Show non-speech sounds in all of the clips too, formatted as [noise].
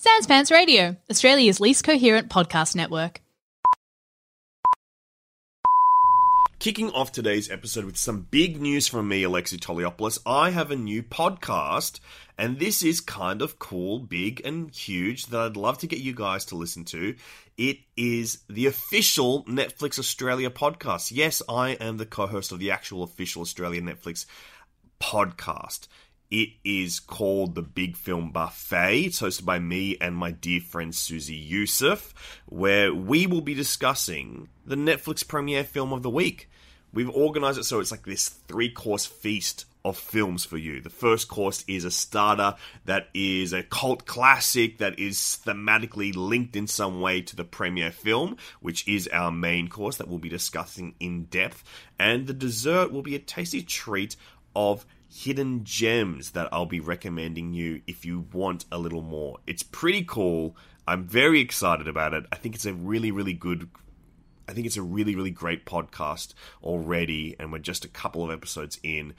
Sans Pants Radio, Australia's least coherent podcast network. Kicking off today's episode with some big news from me, Alexei Toliopoulos. I have a new podcast, and this is kind of cool, big, and huge that I'd love to get you guys to listen to. It is the official Netflix Australia podcast. Yes, I am the co host of the actual official Australia Netflix podcast. It is called The Big Film Buffet. It's hosted by me and my dear friend Susie Youssef, where we will be discussing the Netflix premiere film of the week. We've organized it so it's like this three course feast of films for you. The first course is a starter that is a cult classic that is thematically linked in some way to the premiere film, which is our main course that we'll be discussing in depth. And the dessert will be a tasty treat of hidden gems that I'll be recommending you if you want a little more. It's pretty cool. I'm very excited about it. I think it's a really, really good. I think it's a really, really great podcast already, and we're just a couple of episodes in.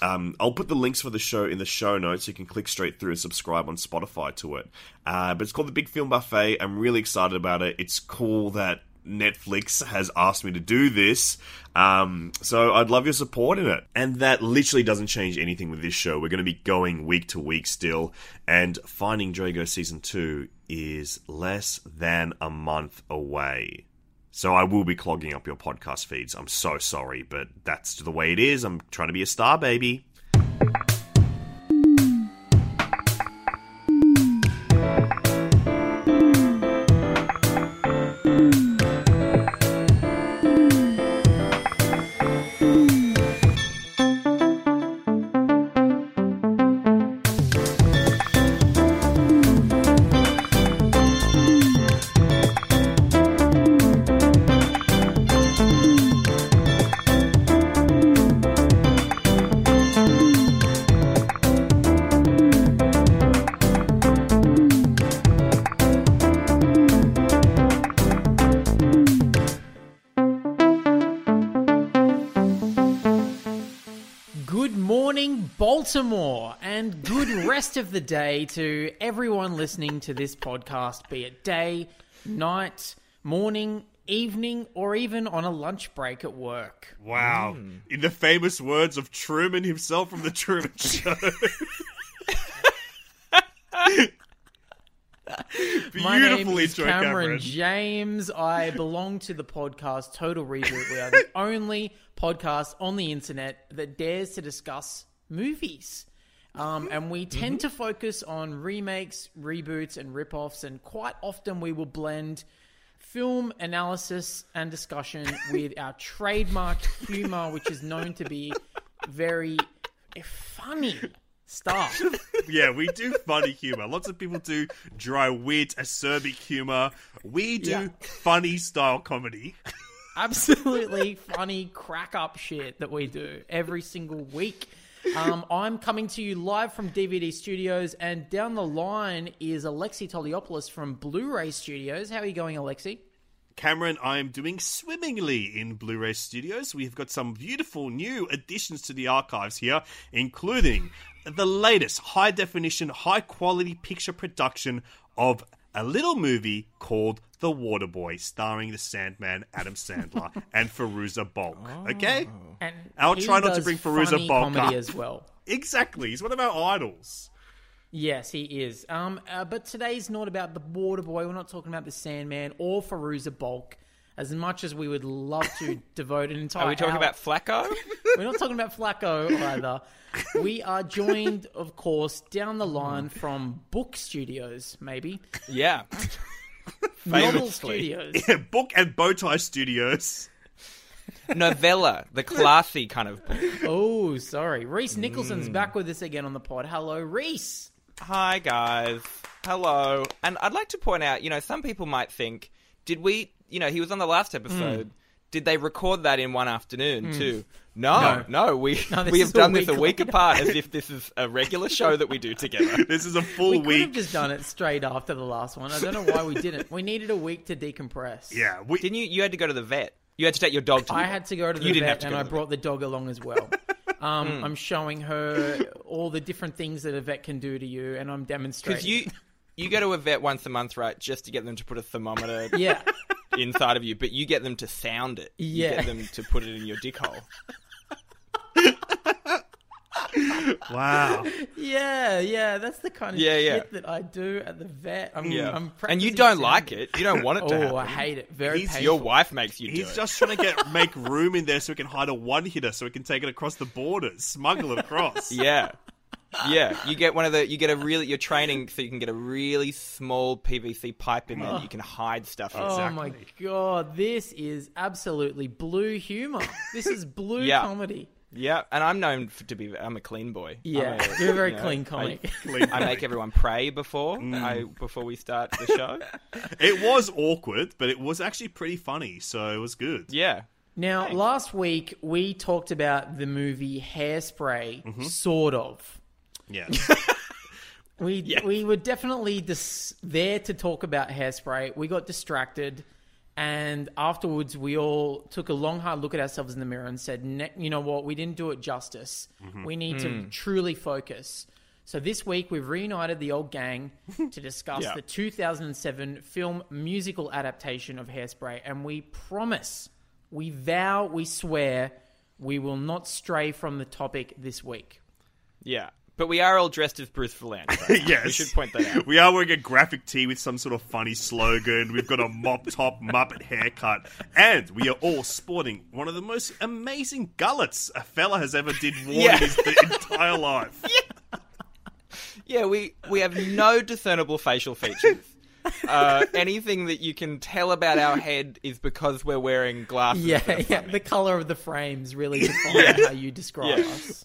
Um, I'll put the links for the show in the show notes. You can click straight through and subscribe on Spotify to it. Uh, but it's called the Big Film Buffet. I'm really excited about it. It's cool that Netflix has asked me to do this. Um, so I'd love your support in it. And that literally doesn't change anything with this show. We're going to be going week to week still. And Finding Drago Season 2 is less than a month away. So I will be clogging up your podcast feeds. I'm so sorry, but that's the way it is. I'm trying to be a star, baby. Baltimore, and good rest of the day to everyone listening to this podcast, be it day, night, morning, evening, or even on a lunch break at work. Wow. In the famous words of Truman himself from The Truman Show. [laughs] My name is Cameron, Cameron. James. I belong to the podcast Total Reboot. We are the [laughs] only podcast on the internet that dares to discuss movies. Um, and we tend to focus on remakes, reboots, and rip-offs, and quite often we will blend film analysis and discussion [laughs] with our trademark humor, which is known to be very funny stuff. [laughs] yeah, we do funny humor. Lots of people do dry wit, acerbic humor. We do Yeah. funny style comedy. absolutely funny crack up shit that we do every single week. Um, I'm coming to you live from DVD Studios, and down the line is Alexei Toliopoulos from Blu-ray Studios. How are you going, Alexei? Cameron, I am doing swimmingly in Blu ray studios. We've got some beautiful new additions to the archives here, including the latest high definition, high quality picture production of a little movie called The Waterboy, starring the Sandman, Adam Sandler, [laughs] and Fairuza Balk. Okay? And I'll try not to bring Fairuza funny Balk comedy up. as well. [laughs] Exactly. He's one of our idols. Yes, he is. Um, uh, but today's not about the Waterboy. We're not talking about the Sandman or Fairuza Bulk. As much as we would love to [laughs] devote an entire Are we talking hour- about Flacco? We're not talking about Flacco either. We are joined, of course, down the line from Book Studios, maybe. yeah. [laughs] Novel Studios. [laughs] Yeah, Book and Bowtie Studios. Novella, the classy kind of book. Oh, sorry. Reese Nicholson's Mm. back with us again on the pod. Hello, Reese. Hi, guys. Hello. And I'd like to point out, you know, some people might think, did we, you know, he was on the last episode. Did they record that in one afternoon too? No, no, we No, we [laughs] have done this a week week apart, as [laughs] if this is a regular show that we do together. [laughs] This is a full week. We could have just done it straight after the last one. I don't know why we didn't. We needed a week to decompress. Yeah, we, Didn't you? You had to go to the vet. You had to take your dog to. the I had to go to the You vet to and I the brought the dog along as well. Um, I'm showing her all the different things that a vet can do to you, and I'm demonstrating. because you you go to a vet once a month, right, just to get them to put a thermometer Yeah. Inside of you, but you get them to sound it. You Yeah. get them to put it in your dick hole. Wow. Yeah, yeah, that's the kind of Yeah, shit yeah. that I do at the vet. I'm, Yeah. I'm and you don't sound. like it. You don't want it to Oh, happen. I hate it. Very He's painful. Your wife makes you do He's just trying to get make room in there so he can hide a one hitter so he can take it across the borders, smuggle it across. [laughs] Yeah. Yeah, you get one of the. You get a really. You're training so you can get a really small PVC pipe in there. that You can hide stuff. in. Oh my god, this is absolutely blue humor. This is blue [laughs] Yeah. comedy. Yeah, and I'm known for, to be. I'm a clean boy. Yeah, I'm you're a very you know, clean I- comic. [laughs] Clean I make everyone pray before I before we start the show. [laughs] It was awkward, but it was actually pretty funny, so it was good. Yeah. Now, last week we talked about the movie Hairspray, Mm-hmm. sort of. Yeah. [laughs] We we were definitely dis- there to talk about Hairspray. We got distracted, and afterwards we all took a long hard look at ourselves in the mirror and said, ne- "You know what? We didn't do it justice. Mm-hmm. We need to mm. truly focus." So this week we've reunited the old gang to discuss [laughs] Yeah. the 2007 film musical adaptation of Hairspray, and we promise, we vow, we swear, we will not stray from the topic this week. Yeah. But we are all dressed as Bruce Vilanch. Right? [laughs] yes. We should point that out. We are wearing a graphic tee with some sort of funny slogan. We've got a mop top Muppet haircut. And we are all sporting one of the most amazing gullets a fella has ever did worn Yeah. in his entire [laughs] life. Yeah, we we have no discernible facial features. Uh, anything that you can tell about our head is because we're wearing glasses. Yeah, yeah. The color of the frames really [laughs] define how you describe Yeah. us.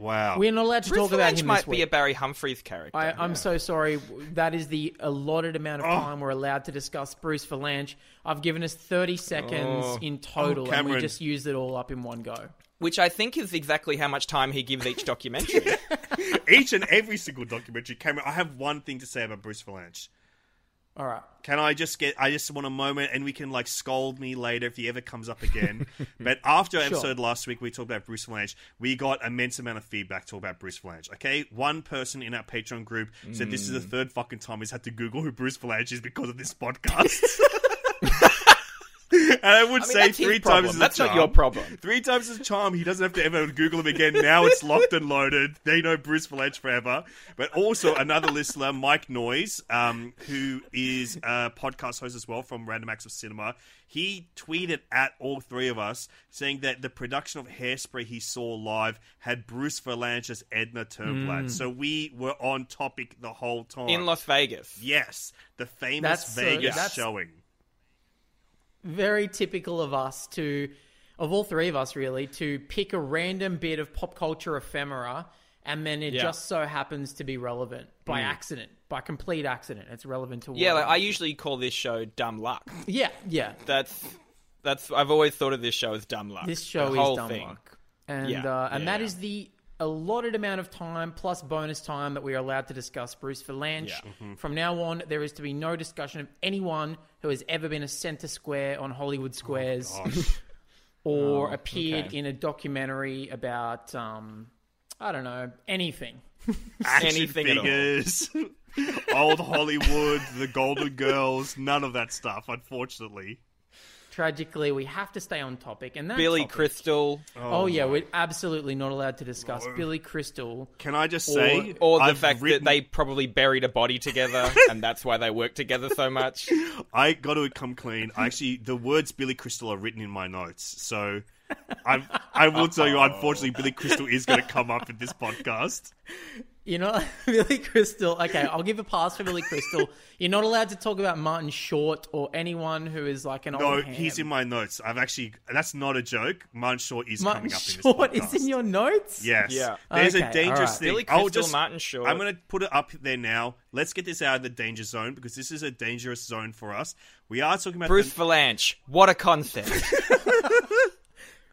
Wow. We're not allowed to Bruce talk about Vilanch him might this be week. a Barry Humphries character. I, I'm so sorry. That is the allotted amount of Oh. time we're allowed to discuss Bruce Vilanch. I've given us 30 seconds Oh. in oh, total, and we Cameron. just used it all up in one go. Which I think is exactly how much time he gives each [laughs] documentary. Each and every single documentary Cameron, I have one thing to say about Bruce Vilanch. All right. Can I just get? I just want a moment, and we can like scold me later if he ever comes up again. [laughs] but after our Sure. episode last week, we talked about Bruce Vilanch. We got immense amount of feedback talk about Bruce Vilanch. Okay, one person in our Patreon group said this is Mm. the third fucking time he's had to Google who Bruce Vilanch is because of this podcast. [laughs] [laughs] and I would I mean, say three times is a That's not your problem. Three times his charm. He doesn't have to ever Google him again. Now it's locked and loaded. They know Bruce Vilanch forever. But also another listener, Mike Noyes, um, who is a podcast host as well from Random Acts of Cinema. He tweeted at all three of us saying that the production of Hairspray he saw live had Bruce Vilanch as Edna Turnblad. So we were on topic the whole time. In Las Vegas. yes, the famous That's, uh, Vegas that's- showing. Very typical of us to, of all three of us really, to pick a random bit of pop culture ephemera and then it Yeah. just so happens to be relevant by accident, by complete accident. It's relevant to Yeah, like, I usually call this show Dumb Luck. yeah, yeah. That's that's I've always thought of this show as Dumb Luck. This show the is dumb thing. luck, and Yeah, uh, and yeah, that is the allotted amount of time plus bonus time that we are allowed to discuss Bruce Vilanch. Mm-hmm. From now on, there is to be no discussion of anyone who has ever been a center square on Hollywood Squares [laughs] or appeared Oh, okay. in a documentary about um, I don't know anything. [laughs] action Anything at all. figures, [laughs] old Hollywood, the Golden Girls, none of that stuff, unfortunately. Tragically, we have to stay on topic, and that Billy topic- Crystal, Oh, oh yeah, we're absolutely not allowed to discuss Billy Crystal. Can I just say, or the I've fact written- that they probably buried a body together, [laughs] and that's why they work together so much. I got to come clean. I actually, the words Billy Crystal are written in my notes, so I I will tell you, unfortunately, Billy Crystal is going to come up in this podcast. You know, [laughs] Billy Crystal. Okay, I'll give a pass for Billy Crystal. You're not allowed to talk about Martin Short or anyone who is like an No, old ham. he's in my notes. I've actually, that's not a joke. Martin Short is Martin coming up in Short this podcast. is in your notes. Yes. Yeah. There's Okay, a dangerous alright. thing. Billy I'll Crystal, just, Martin Short. I'm going to put it up there now. Let's get this out of the danger zone because this is a dangerous zone for us. We are talking about Bruce the- Vilanch, what a concept! [laughs]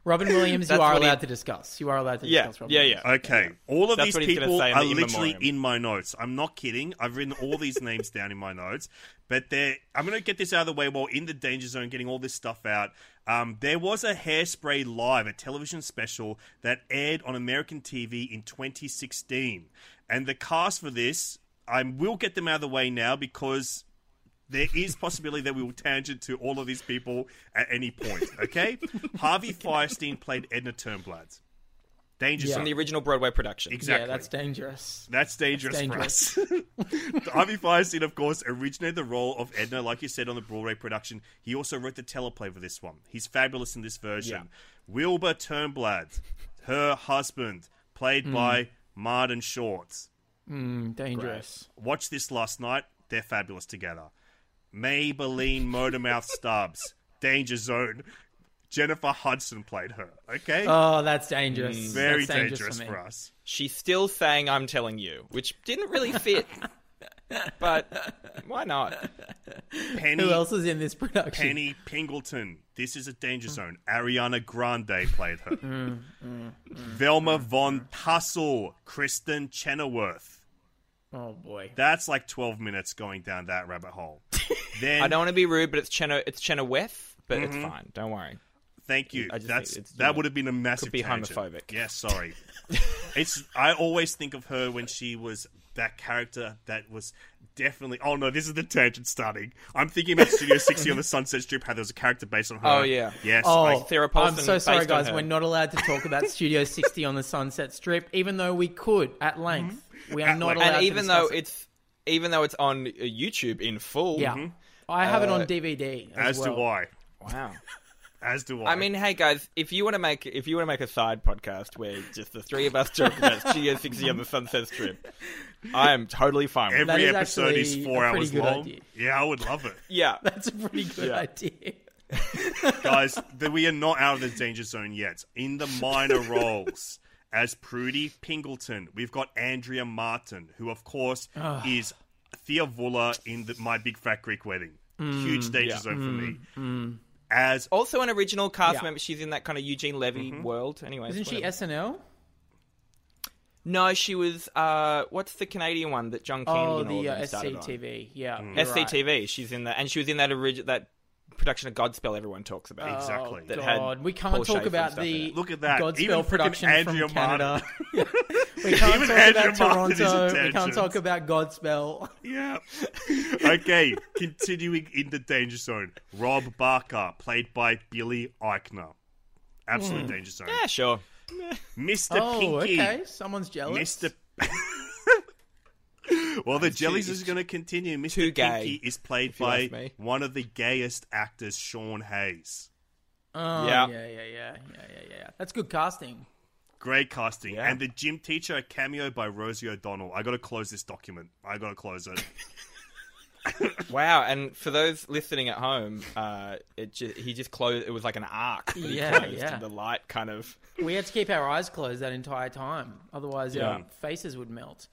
Robin Williams, [laughs] you That's are what he- allowed to discuss. You are allowed to yeah, discuss Robin yeah, Williams. yeah. Okay, all of That's these he's gonna people say in are the in literally memoriam. in my notes. I'm not kidding. I've written all these names down in my notes, but they're, I'm going to get this out of the way while in the danger zone, getting all this stuff out. Um, there was a Hairspray Live, a television special that aired on American TV in 2016, and the cast for this I will get them out of the way now because there is possibility that we will tangent to all of these people at any point. Okay, [laughs] Harvey Fierstein played Edna Turnblad. Dangerous. Yeah. From the original Broadway production. Exactly. Yeah, that's dangerous. That's dangerous, That's for us. [laughs] Harvey Fierstein, of course, originated the role of Edna, like you said, on the Broadway production. He also wrote the teleplay for this one. He's fabulous in this version. Wilbur Turnblad, her husband, played by Martin Short. Mm, dangerous. Watch this last night. They're fabulous together. Maybelline Motormouth Stubbs, Danger Zone. Jennifer Hudson played her. Okay, Oh, that's dangerous. Mm. very That's dangerous me. for us. She's still saying "I'm telling you," which didn't really fit. [laughs] but why not? Penny, Who else is in this production? Penny Pingleton. This is a danger zone. Ariana Grande played her. Mm, mm, mm. Velma von Tussle, Kristin Chenoweth. Oh boy. That's like 12 minutes going down that rabbit hole. Then, I don't want to be rude, but it's Cheno. It's Chenoweth, but it's mm-hmm. fine. Don't worry. thank you. That's you that know, would have been a massive could be tangent. homophobic. Yes, sorry. [laughs] it's I always think of her when she was that character that was definitely. Oh no, this is the tangent starting. I'm thinking about Studio 60 on the [laughs] Sunset Strip. How there was a character based on her. Oh, yeah. Yes. Oh, I- Sarah I'm so sorry, guys. We're not allowed to talk about [laughs] Studio 60 on the Sunset Strip, even though we could at mm-hmm. length. We are At not length. allowed. And to even though it. it's even though it's on uh, YouTube in full. yeah, mm-hmm. I have it on Uh, DVD as, as well. do I. Wow. [laughs] As do I. I mean, hey guys, if you want to make if you want to make a side podcast where just the three of us talk about [laughs] Studio 60 on the Sunset Strip, I am totally fine with every is episode is actually four a pretty hours good long. idea. Yeah, I would love it, it. Yeah. [laughs] That's a pretty good Yeah. idea. guys. that we are not out of the danger zone yet. In the minor roles. As Prudy Pingleton, we've got Andrea Martin, who of course is Thea Voula in the, My Big Fat Greek Wedding. Huge danger yeah. zone for me. As Also an original cast Yeah. member. She's in that kind of Eugene Levy world. Anyway, Isn't she whatever. SNL? No, she was. uh What's the Canadian one that John Candy Oh, and all the of uh, them on? SCTV. Yeah, Mm. you're right. SCTV. She's in that, and she was in that original that production of Godspell everyone talks about. Exactly. Oh, That had God. We can't Paul talk Shaffer about and stuff in the it. Look at that. Godspell Even freaking production Andrea from Canada. [laughs] we can't Even talk Andrea about Martin is Toronto. We can't talk about Godspell. Yeah. okay, continuing in the danger zone. Rob Barker, played by Billy Eichner. Absolute hmm. danger zone. Yeah, sure. Mr. Oh, Pinky. okay. Someone's jealous. Mr. [laughs] well, the jellies is going to continue. Mr. Too gay, Pinky is played by me. one of the gayest actors, Sean Hayes. Oh, Yeah. yeah, yeah, yeah, yeah, yeah, yeah. That's good casting. Great casting. Yeah. And the gym teacher, a cameo by Rosie O'Donnell. I got to close this document. I got to close it. [laughs] Wow, and for those listening at home, uh, it ju- he just closed. It was like an arc. that he Yeah, closed, yeah. and the light kind of. We had to keep our eyes closed that entire time, otherwise our Yeah. faces would melt.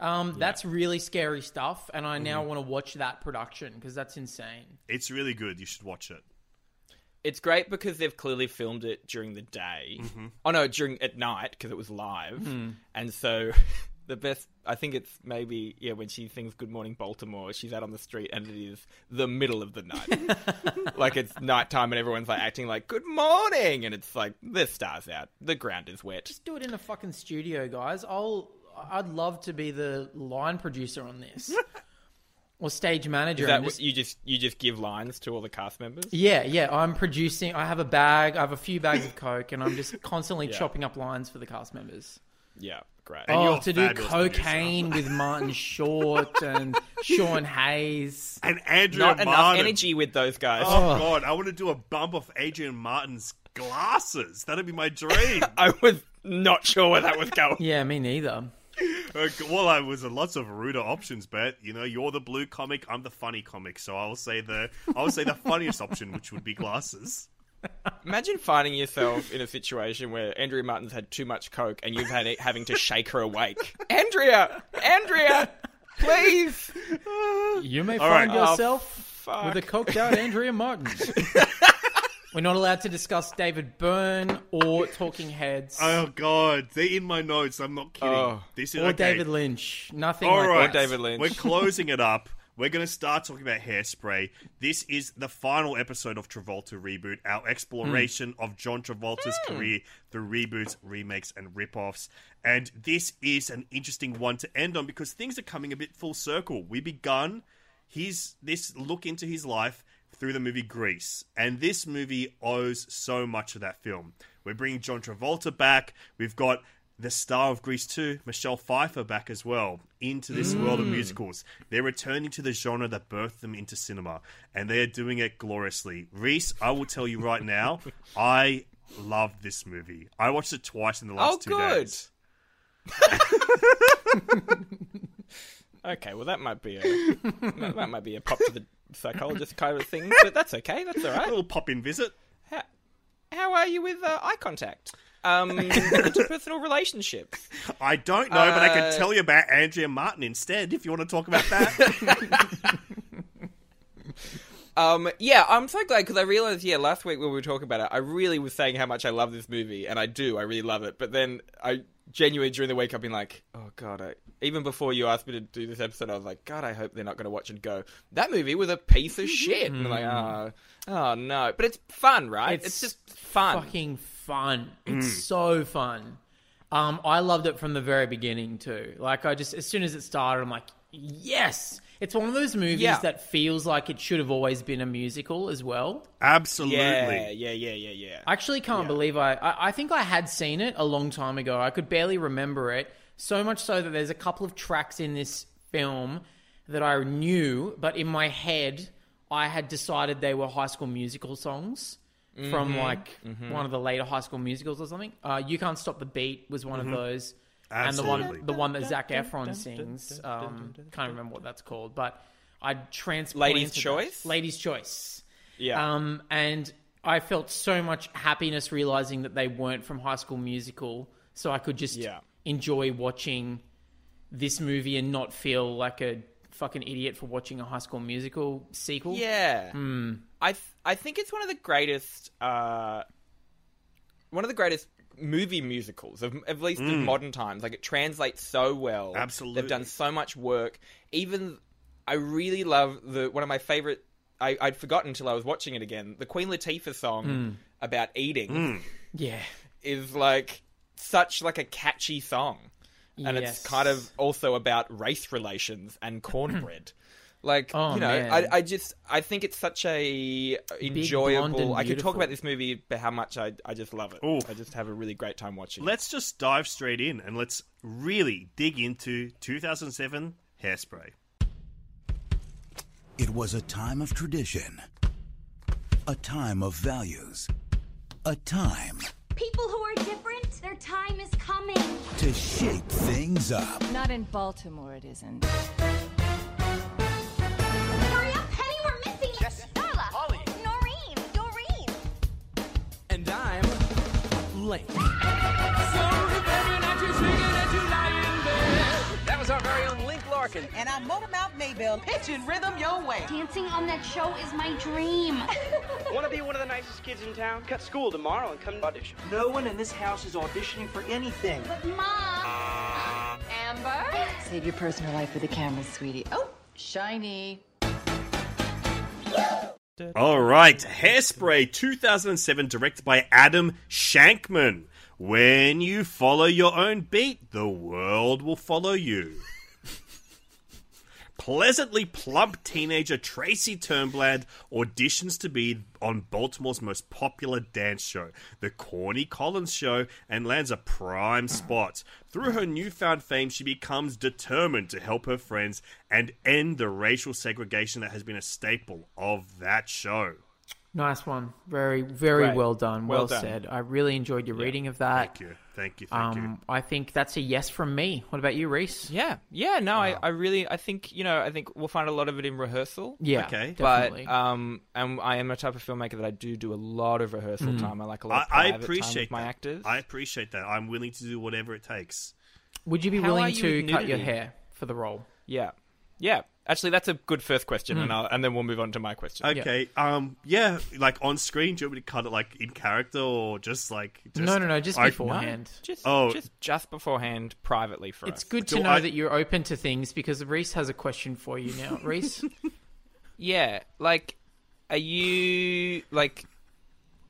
Um, That's really scary stuff, and I Mm-hmm. now want to watch that production because that's insane. it's really good. You should watch it. It's great because they've clearly filmed it during the day. Oh no, during at night because it was live, and so [laughs] the best. I think it's maybe yeah when she sings "Good Morning Baltimore," she's out on the street and it is the middle of the night, [laughs] like it's nighttime and everyone's like acting like "Good morning," and it's like the stars out, the ground is wet. Just do it in a fucking studio, guys. I'll. I'd love to be the line producer on this, [laughs] or stage manager. Is that and what just- you just you just give lines to all the cast members? yeah, yeah. I'm producing. I have a bag. I have a few bags of [laughs] coke, and I'm just constantly Yeah. chopping up lines for the cast members. Yeah, great. And oh, you're to do cocaine with Martin Short and [laughs] Sean Hayes. And Andrea Not enough energy with those guys. Oh, oh, God, I want to do a bump off Andrea Martin's glasses. That'd be my dream. I was not sure where that was going. Yeah, me neither. Uh, okay, well, I was uh, lots of ruder options, but you know, you're the blue comic, I'm the funny comic, so I'll say the I'll say the funniest option, which would be glasses. Imagine finding yourself in a situation where Andrea Martin's had too much coke and you've had it, having to shake her awake. Andrea, Andrea, please. You may All find right. Oh, yourself fuck. with a coked out Andrea Martin. [laughs] We're not allowed to discuss David Byrne or Talking Heads [laughs] Oh God, they're in my notes. I'm not kidding. Oh. this is or okay. David Lynch. Nothing All like right, that. David Lynch. We're [laughs] closing it up. we're going to start talking about Hairspray. This is the final episode of Travolta Reboot, our exploration hmm. of John Travolta's hmm. career through reboots, remakes, and rip-offs. And this is an interesting one to end on because things are coming a bit full circle. We begun his this look into his life through the movie Grease, and this movie owes so much of that film. We're bringing John Travolta back. We've got the star of Grease 2, Michelle Pfeiffer, back as well into this world of mm. musicals. They're returning to the genre that birthed them into cinema, and they are doing it gloriously. Reese, I will tell you right now, [laughs] I love this movie. I watched it twice in the last Oh, two good. days. [laughs] Okay, well that might be a that might be a pop to the psychologist kind of thing, [laughs] but that's okay. That's all right. A little pop-in visit. How, how are you with uh, eye contact? Um, [laughs] interpersonal relationships. I don't know, but I can Uh, tell you about Andrea Martin instead if you want to talk about that. [laughs] Um, yeah, I'm so glad because I realized, yeah, last week when we were talking about it, I really was saying how much I love this movie, and I do, I really love it. But then I genuinely during the week I've been like, oh god, I, even before you asked me to do this episode, I was like, God, I hope they're not going to watch and go. That movie was a piece of shit. And I'm like, oh, oh no, but it's fun, right? It's, It's just fun. Fucking fun. Mm. It's so fun. Um, I loved it from the very beginning too. Like I just as soon as it started, I'm like, yes. It's one of those movies Yeah. that feels like it should have always been a musical as well. Absolutely. Yeah, yeah, yeah, yeah, yeah. I actually can't believe I, I. I think I had seen it a long time ago. I could barely remember it. So much so that there's a couple of tracks in this film that I knew, but in my head, I had decided they were High School Musical songs from mm-hmm. like mm-hmm. one of the later High School musicals or something. Uh, you can't stop the beat was one of mm-hmm. those, and the one the one that Zac Efron sings. Um, can't remember what that's called, but I transplanted Ladies' that. Choice? Ladies' Choice. yeah. Um, and I felt so much happiness realizing that they weren't from High School Musical, so I could just Yeah. enjoy watching this movie and not feel like a fucking idiot for watching a High School Musical sequel. Yeah, I th- I think it's one of the greatest, uh, one of the greatest movie musicals of at least in mm. modern times. Like it translates so well. Absolutely. they've done so much work. Even I really love the one of my favorite. I, I'd forgotten until I was watching it again. The Queen Latifah song hmm. about eating hmm. [laughs] yeah, is like such like a catchy song, and Yes. it's kind of also about race relations and cornbread. Like Oh, you know, man. I, I just I think it's such a blonde and enjoyable. I could talk about this movie, but how much I I just love it. Ooh. I just have a really great time watching. it. Let's just dive straight in and let's really dig into 2007 Hairspray. It was a time of tradition, a time of values, a time People who are different, their time is coming. to shake things up. Not in Baltimore, it isn't. Late. That was our very own Link Larkin. And I'm Motormouth Maybelle, pitching rhythm your way. Dancing on that show is my dream. [laughs] Want to be one of the nicest kids in town? Cut school tomorrow and come to audition. No one in this house is auditioning for anything. But Mom. Amber? Save your personal life for the camera, sweetie. Oh, shiny. All right, Hairspray 2007, directed by Adam Shankman. When you follow your own beat, the world will follow you. Pleasantly plump teenager Tracy Turnblad auditions to be on Baltimore's most popular dance show, The Corny Collins Show, and lands a prime spot. Through her newfound fame, she becomes determined to help her friends and end the racial segregation that has been a staple of that show. Nice one. Very, very Great. well done. Well, Well done. said. I really enjoyed your reading of that. Thank you, thank you, thank you. Um, I think that's a yes from me. What about you, Reese? yeah, yeah. No, I, I really I think you know I think we'll find a lot of it in rehearsal. Yeah, Okay. definitely. But um, and I am a type of filmmaker that I do do a lot of rehearsal time. I like a lot. I, Of I private time appreciate with my that. actors. I appreciate that. I'm willing to do whatever it takes. Would you be How willing you to cut your hair for the role? yeah. Yeah. Actually, that's a good first question, and, I'll, and then we'll move on to my question. Okay. Um. Yeah. Like on screen, do you want me to cut it like in character or just like? Just, no, no, no, just I- beforehand. Just, Oh. just just beforehand, privately for us. It's us. good to Do know I- that you're open to things because Reese has a question for you now. Reese, [laughs] Yeah, like, are you like?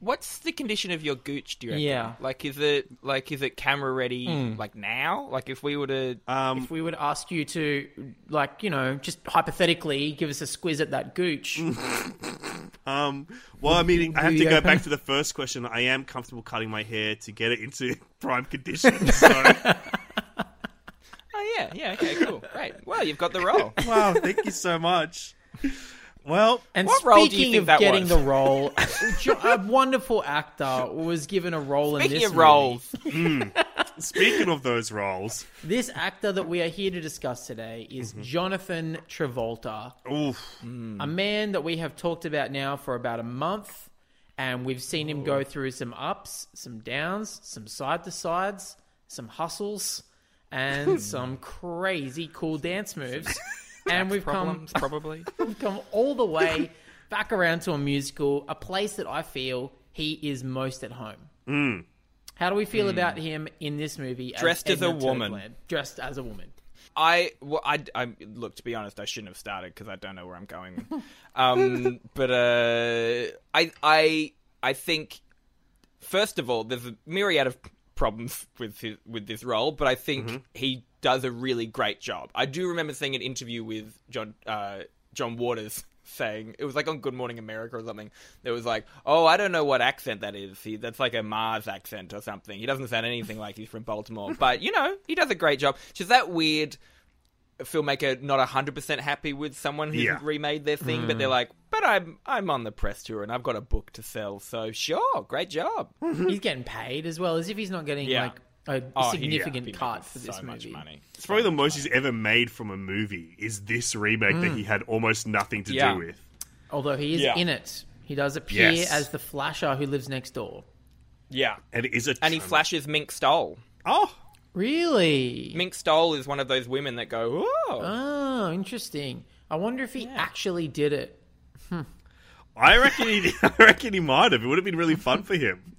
What's the condition of your gooch? Do you reckon? Yeah. Like, is it like is it camera ready? Hmm. Like now? Like, if we were to, Um. if we would ask you to, like, you know, just hypothetically give us a squiz at that gooch, [laughs] Um. Well, I mean, I have to go back to the first question. I am comfortable cutting my hair to get it into [laughs] prime condition. [laughs] So, oh yeah, yeah, okay, cool, great. Well, you've got the role. wow. Thank you so much. Well, And What role do you speaking think of that getting was? the role, [laughs] a wonderful actor was given a role in Speaking this of movie. roles, [laughs] speaking of those roles, This actor that we are here to discuss today is Mm-hmm. Jonathan Travolta, oof. a man that we have talked about now for about a month, and we've seen him go through some ups, some downs, some side to sides, some hustles, and [laughs] some crazy cool dance moves. And we've come probably. [laughs] We've come all the way back around to a musical, a place that I feel he is most at home. How do we feel about him in this movie? Dressed as a Edna woman. Toadland? Dressed as a woman. I, well, I, I look to be honest, I shouldn't have started because I don't know where I'm going. um, [laughs] but uh, I, I, I think first of all, there's a myriad of problems with his, with this role, but I think he does a really great job. I do remember seeing an interview with John uh, John Waters saying it was like on Good Morning America or something. That was like, oh, I don't know what accent that is. He, that's like a Mars accent or something. He doesn't sound anything like he's from Baltimore, [laughs] but you know, he does a great job. Just that weird filmmaker not 100% happy with someone who's Yeah. remade their thing but they're like but I'm I'm on the press tour and I've got a book to sell so sure great job [laughs] He's getting paid as well, as if he's not getting Yeah. like a Oh, significant he'd cut making for this so much movie. money It's probably the most he's ever made from a movie. Is this remake that mm. he had almost nothing to Yeah. do with? Although he is Yeah. in it, he does appear Yes. as the flasher who lives next door. yeah And it is a and he flashes Mink Stole Oh, Really? Mink Stole is one of those women that go oh Oh, interesting. I wonder if he actually did it. Hmm. I reckon he. [laughs] I reckon he might have. It would have been really fun for him.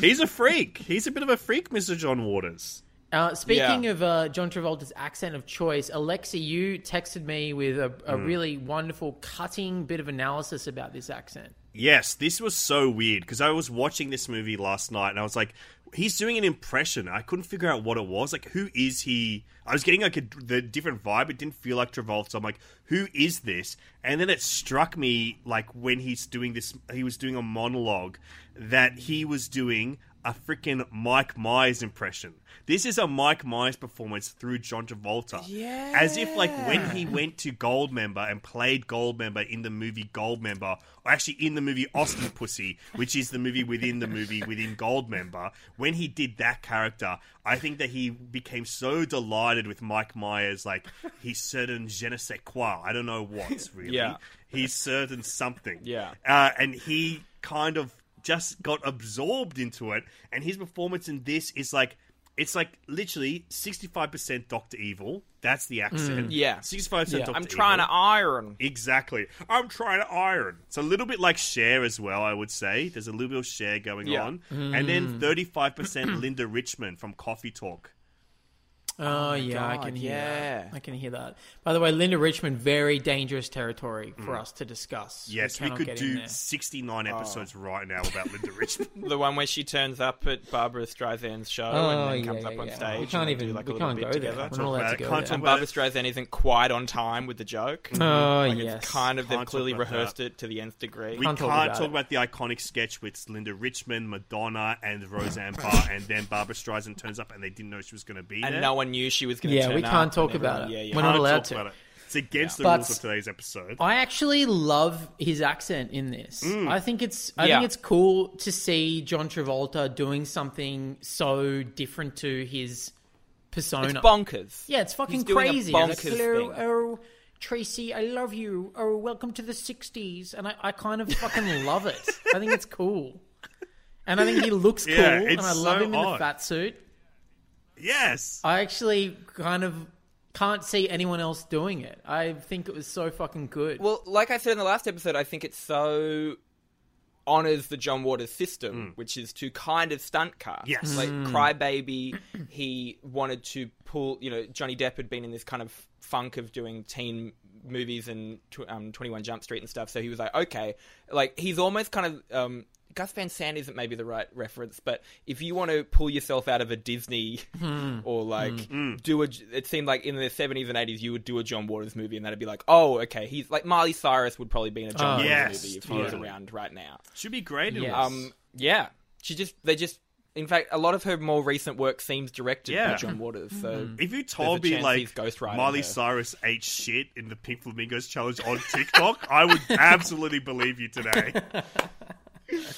He's a freak. He's a bit of a freak, Mister John Waters. Uh, speaking Yeah. of uh, John Travolta's accent of choice, Alexa, you texted me with a, a Hmm. really wonderful, cutting bit of analysis about this accent. Yes, this was so weird because I was watching this movie last night and I was like, he's doing an impression. I couldn't figure out what it was. Like, who is he? I was getting like a the different vibe. It didn't feel like Travolta. So I'm like, who is this? And then it struck me like when he's doing this, he was doing a monologue that he was doing a freaking Mike Myers impression. This is a Mike Myers performance through John Travolta. Yeah. As if like when he went to Goldmember and played Goldmember in the movie Goldmember, or actually in the movie Austin Pussy, which is the movie within the movie within Goldmember, when he did that character, I think that he became so delighted with Mike Myers, like he's certain je ne sais quoi. I don't know what [laughs] really. Yeah. He's certain something. Yeah. Uh, and he kind of just got absorbed into it, and his performance in this is like it's like literally sixty five percent Doctor Evil. That's the accent. Mm, yeah. sixty five percent. Yeah. Doctor I'm trying Evil. to iron Exactly. I'm trying to iron. It's a little bit like Cher as well, I would say. There's a little bit of Cher going Yeah. on. Mm. And then 35% Linda Richman from Coffee Talk. Oh, my yeah, I can hear yeah. that. I can hear that. By the way, Linda Richman, very dangerous territory for us to discuss. Mm. Yes, we, cannot could do there. 69 Oh. episodes right now about Linda Richman. [laughs] the one where she turns up at Barbra Streisand's show and then comes up on stage We can't even. like we a can't bit go there. together We're not allowed about to it. go Can't there. and Barbra Streisand isn't quite on time with the joke. Oh like yes. it's kind of they've clearly rehearsed that. it to the nth degree. We Can't can't, talk talk, about about, the iconic sketch with Linda Richman, Madonna, and Roseanne Barr, and then Barbra Streisand turns up and they didn't know she was going to be and there. no one knew she was going to Yeah, turn we can't and talk everyone- about it. Yeah, yeah. We're not Can't allowed talk to. about it. It's against But- the rules of today's episode. I actually love his accent in this. Mm. I think it's I Yeah. think it's cool to see John Travolta doing something so different to his persona. It's bonkers. Yeah, it's fucking He's doing a crazy. And it's, bonkers Hello, thing. oh Tracy, I love you. Oh, welcome to the '60s, and I, I kind of fucking [laughs] love it. I think it's cool, and I think he looks cool, Yeah, and it's I love so him in the odd. fat suit. Yes. I actually kind of can't see anyone else doing it. I think it was so fucking good. Well, like I said in the last episode, I think it so honors the John Waters system, which is to kind of stunt cast. Yes. Like Mm. Crybaby, [clears throat] he wanted to pull, you know, Johnny Depp had been in this kind of funk of doing teen movies and tw- um, 21 Jump Street and stuff, so he was like, okay, like he's almost kind of um, Gus Van Sant isn't maybe the right reference, but if you want to pull yourself out of a Disney Hmm. or like Mm. do a, it seemed like in the 70s and 80s you would do a John Waters movie and that'd be like, oh, okay, he's like Miley Cyrus would probably be in a John Oh, Waters yes, movie if he was around right now. Should be great. Yes. Um, yeah, she just they just. In fact, a lot of her more recent work seems directed Yeah. by John Waters. So If you told me like he's ghostwriting Miley her. Cyrus ate shit in the Pink Flamingos challenge on TikTok, I would [laughs] absolutely believe you today. [laughs]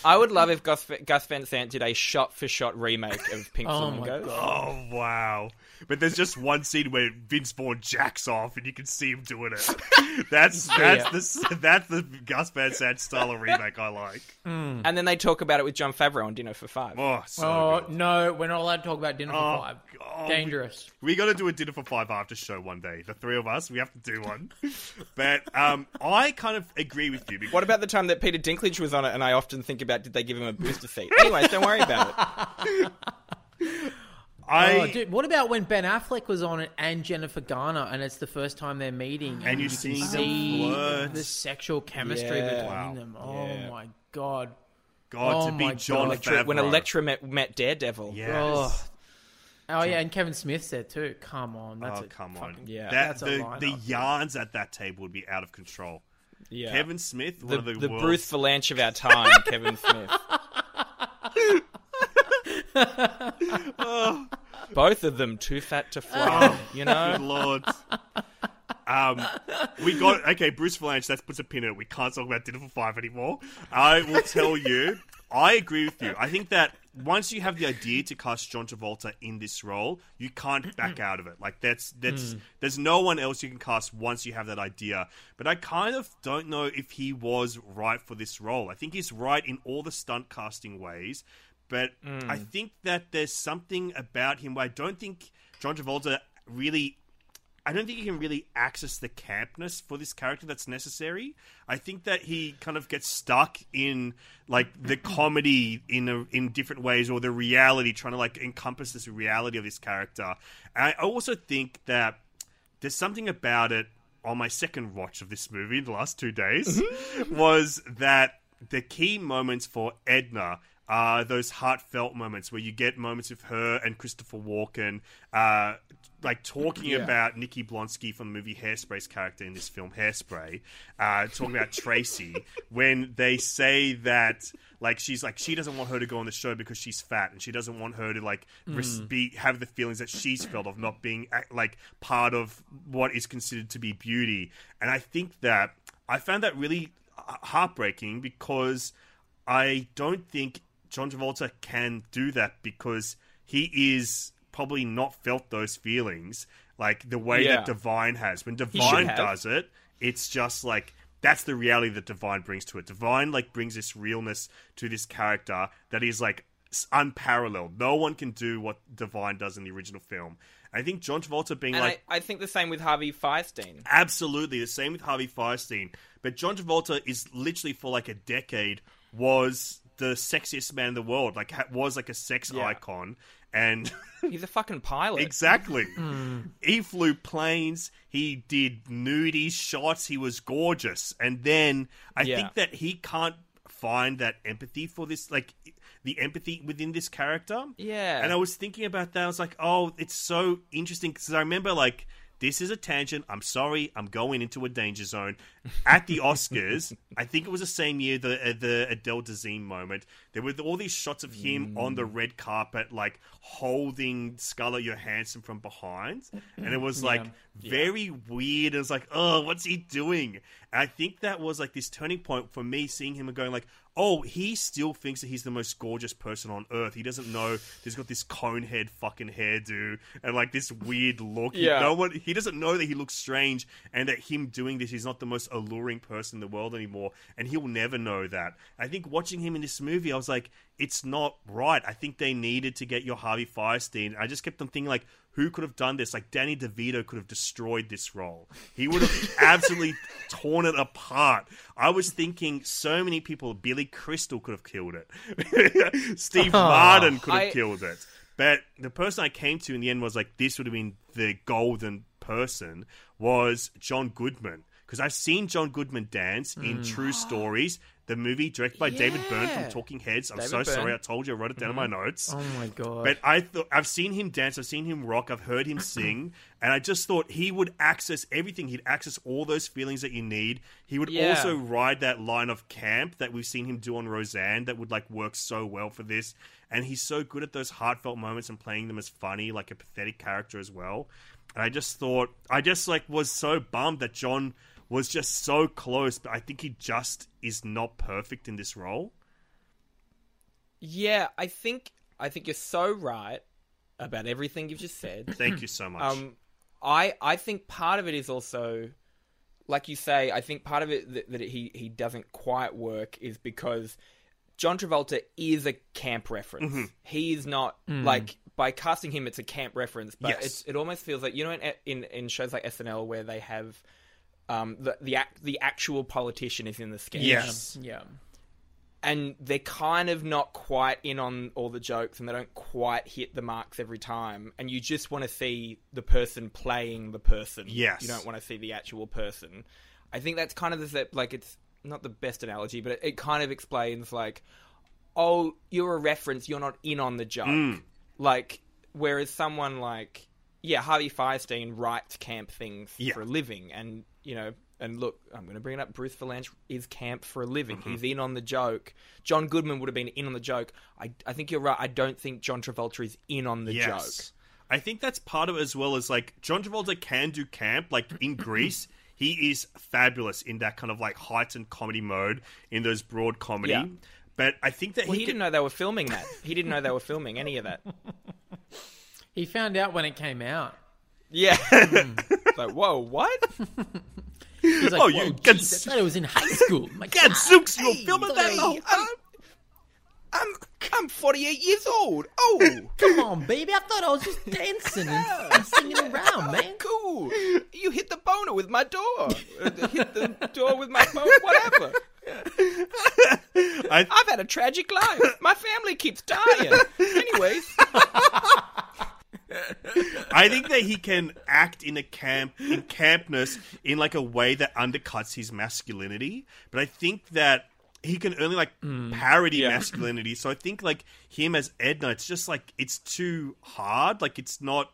I would love if Gus, Gus Van Sant did a shot-for-shot remake of Pink Oh my Flamingos. Oh wow! But there's just one scene where Vince Vaughn jacks off, and you can see him doing it. [laughs] That's that's the that's the Gus Van Sant style of remake I like. And then they talk about it with Jon Favreau on Dinner for Five. Oh, so oh good. no, we're not allowed to talk about dinner for Oh, five. God. Dangerous. We got to do a dinner for five after show one day. The three of us, we have to do one. [laughs] But um, I kind of agree with you. Because What about the time that Peter Dinklage was on it? And I often think about did they give him a booster seat? Anyways, don't worry about it. [laughs] I oh, dude, what about when Ben Affleck was on it and Jennifer Garner, and it's the first time they're meeting, And you can see them see the sexual chemistry Yeah. between Wow. them. Oh Yeah. my god! God Oh to be John God. Favreau. when Elektra met, met Daredevil. Yes. Oh. Oh yeah, and Kevin Smith said too. Come on, that's oh a come on! fucking- Yeah. that, that's the lineup. the yarns at that table would be out of control. Yeah. Kevin Smith, one the, of the, the Bruce Vilanch of our time, Kevin Smith. [laughs] [laughs] Oh. Both of them too fat to fly, you Good know? lord. Um, we got okay. Bruce Vilanch. That puts a pin in it. We can't talk about Dinner for Five anymore. I will tell you. I agree with you. I think that once you have the idea to cast John Travolta in this role, you can't back out of it. Like that's that's there's no one else you can cast once you have that idea. But I kind of don't know if he was right for this role. I think he's right in all the stunt casting ways, but hmm. I think that there's something about him where I don't think John Travolta really I don't think he can really access the campness for this character that's necessary. I think that he kind of gets stuck in like the [clears throat] comedy in a, in different ways or the reality, trying to like encompass this reality of this character. And I also think that there's something about it on my second watch of this movie in the last two days mm-hmm. was that the key moments for Edna are those heartfelt moments where you get moments of her and Christopher Walken, uh, like talking about Nikki Blonsky from the movie Hairspray's character in this film, Hairspray, uh, talking about Tracy [laughs] when they say that like she's like she doesn't want her to go on the show because she's fat and she doesn't want her to like res- be have the feelings that she's felt of not being like part of what is considered to be beauty. And i think that i found that really uh, heartbreaking because i don't think john travolta can do that because he is probably not felt those feelings like the way Yeah. that divine has. When divine does it it's just like that's the reality that divine brings to it. Divine like brings this realness to this character that is like unparalleled. No one can do what divine does in the original film. I think john travolta being And like I, I think the same with Harvey Fierstein. absolutely the same with harvey fierstein but john travolta is literally for like a decade was the sexiest man in the world like ha- was like a sex Yeah. icon and [laughs] He's a fucking pilot. Exactly. [laughs] Hmm. He flew planes. He did nudie shots. He was gorgeous. And then I Yeah. think that he can't find that empathy for this, like the empathy within this character. Yeah. And I was thinking about that. I was like, oh, it's so interesting because I remember like. This is a tangent. I'm sorry. I'm going into a danger zone. At the Oscars, I think it was the same year the uh, the Adele Dazeem moment. There were all these shots of him on the red carpet, like holding Scarlett Johansson from behind, and it was like very weird. It was like, oh, what's he doing? And I think that was like this turning point for me, seeing him and going like, oh, he still thinks that he's the most gorgeous person on earth. He doesn't know he's got this cone head fucking hairdo and like this weird look. He- Yeah. No one, he doesn't know that he looks strange and that him doing this, he's not the most alluring person in the world anymore. And he'll never know that. I think watching him in this movie, I was like, it's not right. I think they needed to get your Harvey Fierstein. I just kept on thinking like, who could have done this. Like Danny DeVito could have destroyed this role. He would have [laughs] absolutely torn it apart. I was thinking so many people. Billy Crystal could have killed it. [laughs] Steve oh. Martin could have I- killed it. But the person I came to in the end was like, this would have been the golden person was John Goodman. Because I've seen John Goodman dance in hmm. True Stories, the movie directed by David Byrne from Talking Heads. I'm David so sorry, I told you, I wrote it down in my mm-hmm. notes. Oh my god. But I thought I've seen him dance, I've seen him rock, I've heard him sing, [coughs] and I just thought he would access everything. He'd access all those feelings that you need. He would Yeah. also ride that line of camp that we've seen him do on Roseanne that would like work so well for this. And he's so good at those heartfelt moments and playing them as funny, like a pathetic character as well. And I just thought I just like was so bummed that John was just so close, but I think he just is not perfect in this role. Yeah, I think I think you're so right about everything you've just said. Thank you so much. Um, I I think part of it is also, like you say, I think part of it that, that he he doesn't quite work is because John Travolta is a camp reference. Mm-hmm. He is not like by casting him, it's a camp reference, but Yes. it's, it almost feels like you know in, in in shows like SNL where they have. Um, the the act, the actual politician is in the sketch yes. yeah. and they're kind of not quite in on all the jokes and they don't quite hit the marks every time and you just want to see the person playing the person Yes. you don't want to see the actual person i think that's kind of the like it's not the best analogy but it, it kind of explains like oh you're a reference you're not in on the joke Mm. like whereas someone like yeah harvey fierstein writes camp things Yeah. for a living and you know and look i'm going to bring it up bruce vilanch is camp for a living Mm-hmm. he's in on the joke john goodman would have been in on the joke i, I think you're right i don't think john travolta is in on the joke I think that's part of it as well as like John Travolta can do camp. Like in [clears throat] Grease, he is fabulous in that kind of like heightened comedy mode in those broad comedy. Yeah. But I think that well he, he didn't know they were filming that he didn't know they were filming any of that [laughs] He found out when it came out. Yeah It's like whoa what He's like, Oh, you get geez, I thought it was in high school. My God. [laughs] Zooks, you're filming that the whole I'm, I'm i'm 48 years old oh [laughs] Come on, baby. I thought I was just dancing and, and singing around, [laughs] man. cool. You hit the boner with my door. Uh, hit the door with my phone. Whatever. I've had a tragic life. My family keeps dying. Anyways, I think that he can act in a camp in campness in like a way that undercuts his masculinity. But I think that he can only like hmm. parody Yeah. masculinity. So I think like him as Edna, it's just like it's too hard. Like it's not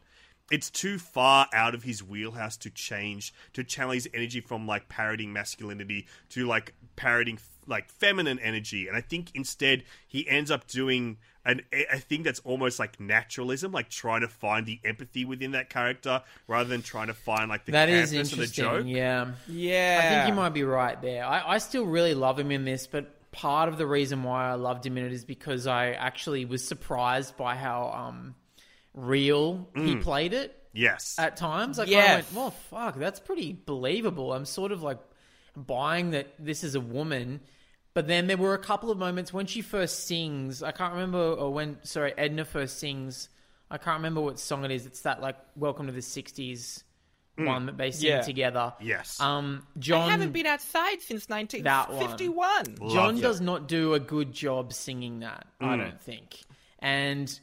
it's too far out of his wheelhouse to change to channel his energy from like parodying masculinity to like parodying like feminine energy and i think instead he ends up doing an a thing that's almost like naturalism like trying to find the empathy within that character rather than trying to find like the That is campness of the joke Yeah. yeah. I think you might be right there. I, I still really love him in this, but part of the reason why I loved him in it is because I actually was surprised by how um, real he played it yes at times. Like, Yeah. I went, well, fuck, that's pretty believable. I'm sort of like buying that this is a woman. But then there were a couple of moments when she first sings. I can't remember, or when, sorry, Edna first sings. I can't remember what song it is. It's that, like, Welcome to the 60s one that they sing Yeah. together. Yes. Um, John. I haven't been outside since 1951. John it. does not do a good job singing that, I don't think. And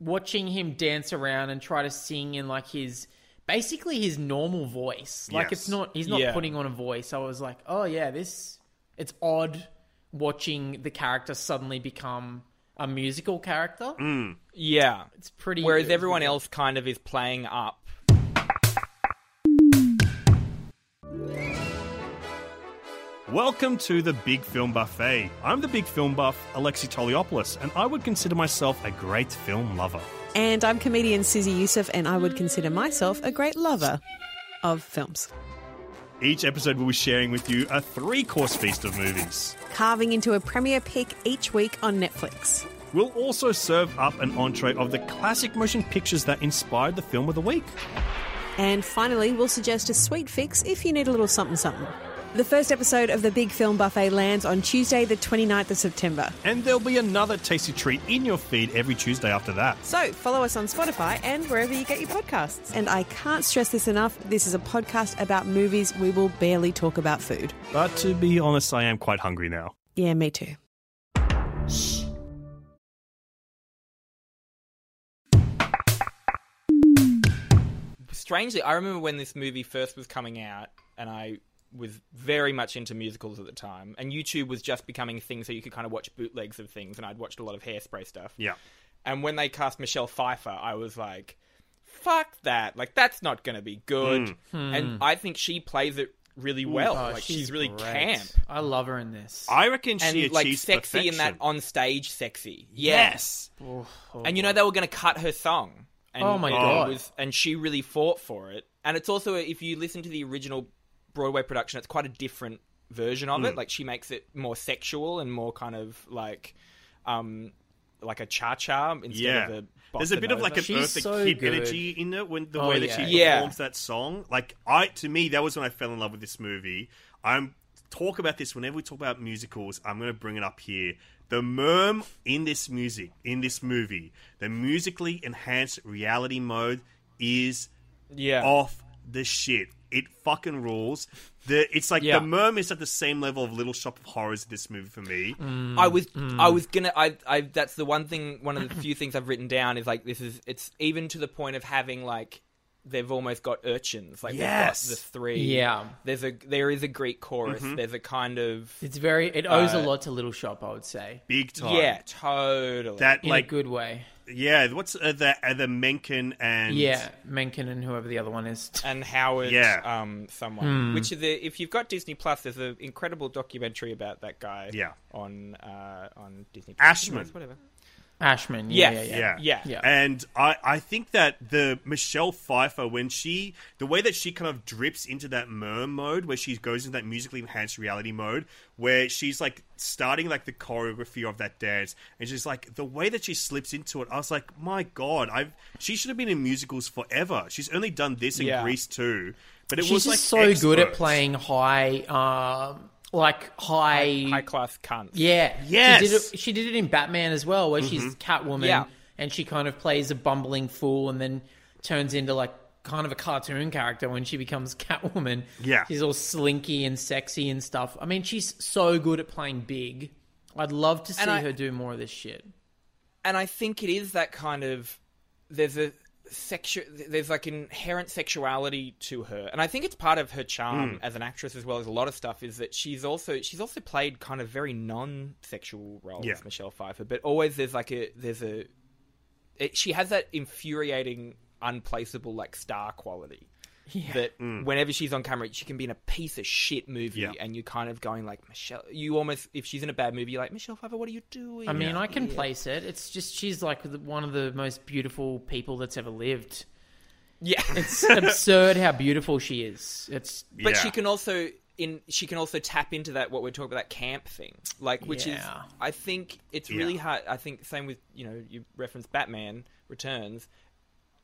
watching him dance around and try to sing in like his basically his normal voice. Like Yes. it's not he's not Yeah. putting on a voice. I was like, "Oh yeah, this it's odd watching the character suddenly become a musical character." Mm. Yeah. It's pretty Whereas everyone else kind of is playing up. Welcome to the Big Film Buffet. I'm the big film buff, Alexei Toliopoulos, and I would consider myself a great film lover. And I'm comedian Susie Youssef, and I would consider myself a great lover of films. Each episode, we'll be sharing with you a three course feast of movies. Carving into a premiere pick each week on Netflix. We'll also serve up an entree of the classic motion pictures that inspired the film of the week. And finally, we'll suggest a sweet fix if you need a little something something. The first episode of the Big Film Buffet lands on Tuesday, the 29th of September. And there'll be another tasty treat in your feed every Tuesday after that. So follow us on Spotify and wherever you get your podcasts. And I can't stress this enough this is a podcast about movies. We will barely talk about food. But to be honest, I am quite hungry now. Yeah, me too. Strangely, I remember when this movie first was coming out, and I was very much into musicals at the time, and YouTube was just becoming a thing, so you could kind of watch bootlegs of things, and I'd watched a lot of hairspray stuff. Yeah. And when they cast Michelle Pfeiffer, I was like, fuck that. Like, that's not going to be good. Hmm. And I think she plays it really well. Oh, like, she's, really great. camp. I love her in this. I reckon she And, like, achieves sexy in that on stage sexy. Yeah. Yes. Oh, oh, And you know, they were going to cut her song. And Oh my God. was- and she really fought for it. And it's also, if you listen to the original Broadway production, it's quite a different version of Mm. it. Like, she makes it more sexual and more kind of like, um, like a cha cha instead Yeah. of a. There's a bit of like an She's Eartha so Kitt good. energy in it when the Oh, way that yeah. she Yeah. performs that song. Like I, to me, that was when I fell in love with this movie. I'm talk about this whenever we talk about musicals. I'm going to bring it up here. The merm in this music, in this movie, the musically enhanced reality mode is Yeah. off the shit. It fucking rules. The it's like Yeah. the merm is at the same level of Little Shop of Horrors this movie for me. I was Mm. I was gonna I I that's the one thing one of the few things I've written down is like this is it's even to the point of having like they've almost got urchins like Yes. got the three Yeah. there's a there is a Greek chorus Mm-hmm. there's a kind of It's very. It owes a Uh, lot to Little Shop, I would say, Big time. yeah totally That in like a good way. Yeah. What's uh, the uh, the Menken and Yeah, Menken and whoever the other one is. and Howard Yeah. um someone Hmm. which is a, if you've got Disney Plus there's an incredible documentary about that guy Yeah. on uh on Disney Plus Ashman. whatever Ashman. Yeah, Yes. yeah, yeah. Yeah. Yeah. Yeah. And I, I think that the Michelle Pfeiffer, when she, the way that she kind of drips into that merm mode, where she goes into that musically enhanced reality mode, where she's like starting like the choreography of that dance, and she's like, the way that she slips into it, I was like, my God, I've, she should have been in musicals forever. She's only done this in Yeah. Grease too. But it She's was just like so good at playing high, um, like high, high class cunts Yeah, Yes. She did, it, she did it in Batman as well, where she's mm-hmm. Catwoman, Yeah. and she kind of plays a bumbling fool, and then turns into like kind of a cartoon character when she becomes [laughs] Catwoman. Yeah. she's all slinky and sexy and stuff. I mean, she's so good at playing big. I'd love to see I- her do more of this shit. and I think it is that kind of there's a sexual there's like inherent sexuality to her. And I think it's part of her charm hmm. as an actress as well as a lot of stuff is that she's also she's also played kind of very non-sexual roles Yeah. Michelle Pfeiffer but always there's like a there's a it, she has that infuriating unplaceable like star quality that mm. whenever she's on camera, she can be in a piece of shit movie, Yeah. and you're kind of going like Michelle. You almost, if she's in a bad movie, you're like Michelle Pfeiffer, what are you doing? I mean, I can Yeah. place it. It's just she's like one of the most beautiful people that's ever lived. Yeah, [laughs] It's absurd how beautiful she is. It's but Yeah. she can also in she can also tap into that what we're talking about that camp thing, like which is I think it's Yeah. really hard. I think same with you know you reference Batman Returns.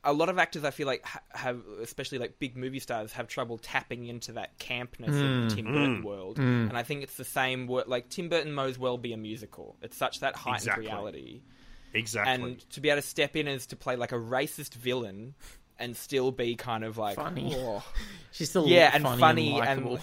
A lot of actors, I feel like, ha- have, especially like big movie stars, have trouble tapping into that campness of the Tim Burton world. And I think it's the same. Word, like Tim Burton may as well be a musical. It's such that heightened Exactly. reality. Exactly. and to be able to step in as to play like a racist villain and still be kind of like Funny. "Oh." [laughs] she's still yeah and funny, funny and, and,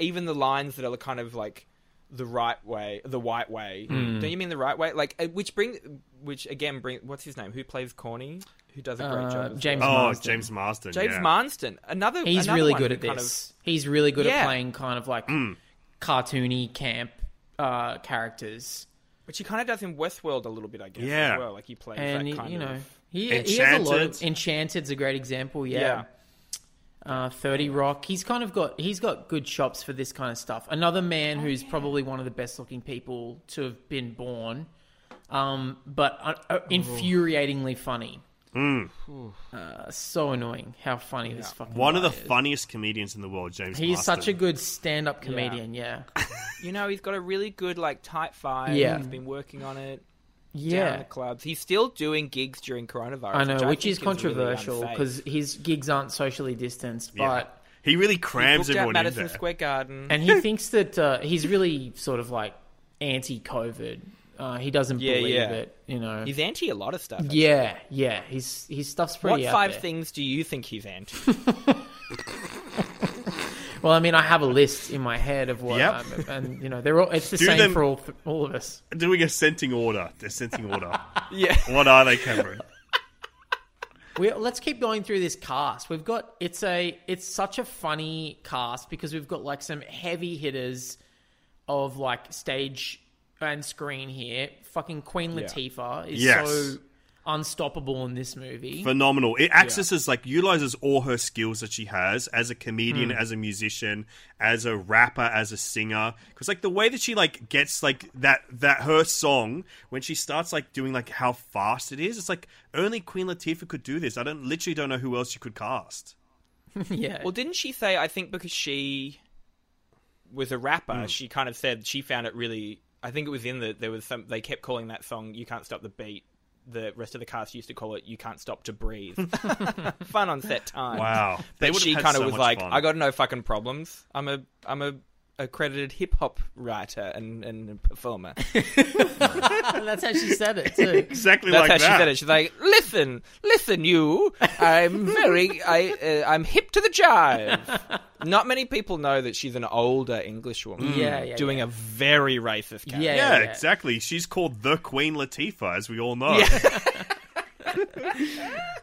even the lines that are kind of like the right way the white way Hmm. don't you mean the right way like uh, which bring which again bring what's his name who plays corny who does a great Uh, job James well? oh, Marsden. James Marsden. James yeah. Marsden another He's another really one good who at kind this. He's really good Yeah. at playing kind of like cartoony camp uh, characters, which he kind of does in Westworld a little bit I guess Yeah. as well like he plays and that he- kind you know of he, he has a lot of Enchanted. Enchanted's a great example. Yeah. Yeah. Uh, Thirty Rock. He's kind of got he's got good chops for this kind of stuff. Another man who's probably one of the best looking people to have been born, um, but uh, uh, infuriatingly funny. Uh, so annoying how funny this fucking One of guy the is. funniest comedians in the world, James. He's Marsden. such a good stand-up comedian. Yeah, [laughs] you know he's got a really good like tight five. Yeah. he's been working on it down yeah. the clubs he's still doing gigs during coronavirus I know, which, think is controversial really because his gigs aren't socially distanced. Yeah. But He really crams Booked out everyone in Madison there. Square Garden. and he [laughs] thinks that uh, he's really sort of like anti-COVID. Uh, he doesn't Yeah, believe yeah. it. You know. He's anti a lot of stuff. yeah, yeah. His his stuff's What pretty. out five there. things do you think he's anti? [laughs] [laughs] Well, I mean, I have a list in my head of what, Yep. um, and you know, they're all. It's the Do same them- for all all of us. Doing ascending order. Ascending order. [laughs] yeah. what are they, Cameron? We, let's keep going through this cast. We've got it's a it's such a funny cast because we've got like some heavy hitters of like stage and screen here. Fucking Queen Yeah. Latifah is Yes. so unstoppable in this movie. Phenomenal. It accesses like utilizes all her skills that she has as a comedian, Hmm. as a musician, as a rapper, as a singer. Because like the way that she like gets like that that her song when she starts like doing like how fast it is, it's like only Queen Latifah could do this. I don't literally don't know who else you could cast. [laughs] yeah. Well, didn't she say? I think because she was a rapper, Hmm. she kind of said she found it really. I think it was in the there was some. They kept calling that song "You Can't Stop the Beat." The rest of the cast used to call it "You Can't Stop to Breathe." [laughs] Fun on set time. Wow. They But would've she kind of so was like, fun. "I got no fucking problems. I'm a I'm a accredited hip hop writer and, and performer." [laughs] That's how she said it too. Exactly like That's like how that. she said it. She's like, "Listen, listen, you. I'm very, I, uh, I'm hip to the jive." Not many people know that she's an older English woman, Yeah, yeah, doing yeah. a very racist character. Yeah, yeah, yeah. exactly. She's called the Queen Latifah, as we all know. And- [laughs]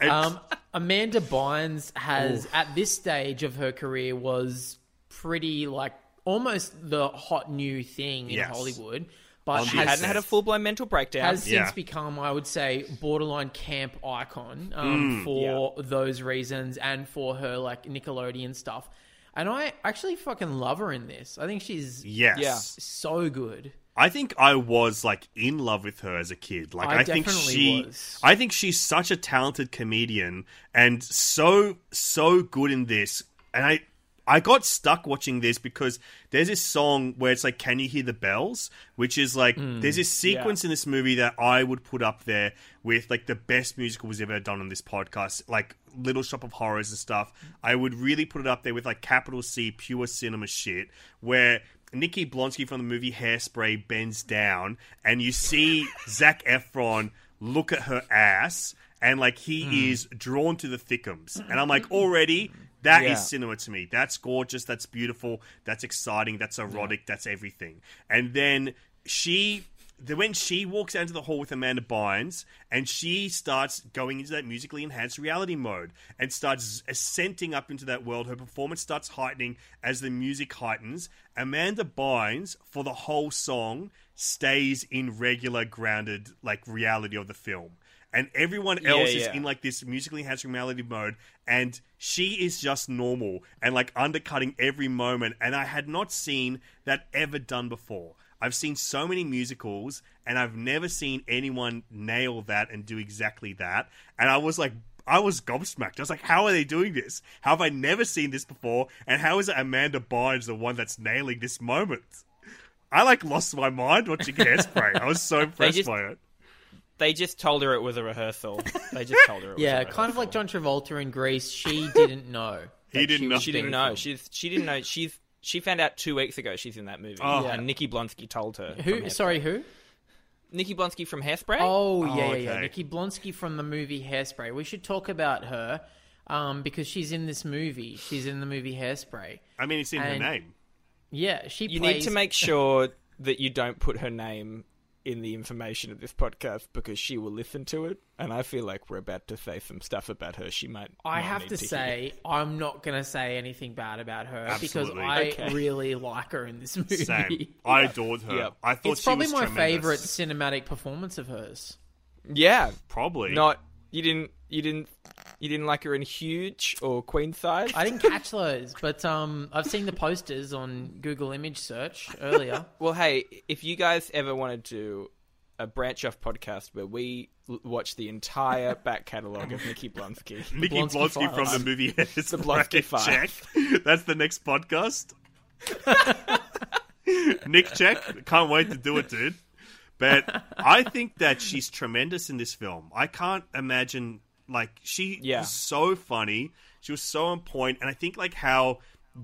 [laughs] Um, Amanda Bynes has, at this stage of her career, was pretty like almost the hot new thing in Yes. Hollywood, but She has, hadn't had a full blown mental breakdown. has since become, I would say, borderline camp icon um, Mm. for those reasons and for her like Nickelodeon stuff. And I actually fucking love her in this. I think she's yes. Yeah. so good. I think I was like in love with her as a kid. Like I I, think definitely she was. I think she's such a talented comedian and so so good in this. And I I got stuck watching this because there's this song where it's like Can You Hear the Bells, which is like Hmm. there's this sequence in this movie that I would put up there with like the best musical was ever done on this podcast, like Little Shop of Horrors and stuff. I would really put it up there with like capital C pure cinema shit where Nikki Blonsky from the movie Hairspray bends down, and you see [laughs] Zac Efron look at her ass, and like he is drawn to the thickums. And I'm like, [laughs] already, that is Yeah. cinema to me. That's gorgeous. That's beautiful. That's exciting. That's erotic. That's everything. And then she. When she walks out into the hall with Amanda Bynes and she starts going into that musically enhanced reality mode and starts ascending up into that world, her performance starts heightening as the music heightens. Amanda Bynes, for the whole song, stays in regular, grounded, like reality of the film. And everyone else is yeah. in like this musically enhanced reality mode, and she is just normal and like undercutting every moment. And I had not seen that ever done before. I've seen so many musicals, and I've never seen anyone nail that and do exactly that. And I was like, I was gobsmacked. I was like, how are they doing this? How have I never seen this before? And how is it Amanda Bynes the one that's nailing this moment? I like lost my mind watching [laughs] Hairspray. I was so impressed just- by it. They just told her it was a rehearsal. They just [laughs] told her it was Yeah, a kind of like. John Travolta in Grease. She didn't know. [laughs] He didn't know. She didn't know. She's she didn't know. She's she found out two weeks ago she's in that movie. Oh. And Nikki Blonsky told her. Who? Sorry, who? Nikki Blonsky from Hairspray. Oh, yeah, yeah, okay. yeah. Nikki Blonsky from the movie Hairspray. We should talk about her um, because she's in this movie. She's in the movie Hairspray. I mean, it's in And- her name. Yeah, she you plays... need to make sure that you don't put her name in the information of this podcast because she will listen to it, and I feel like we're about to say some stuff about her. She might. I not have need to hear. say, I'm not going to say anything bad about her Absolutely. because I Okay. really like her in this movie. Same. [laughs] I adored her. Yep. I thought It's she probably was my tremendous. favorite cinematic performance of hers. Yeah, Probably. not you didn't you didn't you didn't like her in Huge or Queen Size. I didn't catch those, but um, I've seen the posters on Google image search earlier. [laughs] Well, hey, if you guys ever want to do a branch off podcast where we l- watch the entire back catalogue of Nikki Blonsky, [laughs] Nikki Blonsky Blonsky, from the movie The Blonsky Files. Check. [laughs] That's the next podcast. Nick Check. Can't wait to do it, dude. But I think that she's tremendous in this film. I can't imagine like she Yeah. was so funny. She was so on point, and I think like how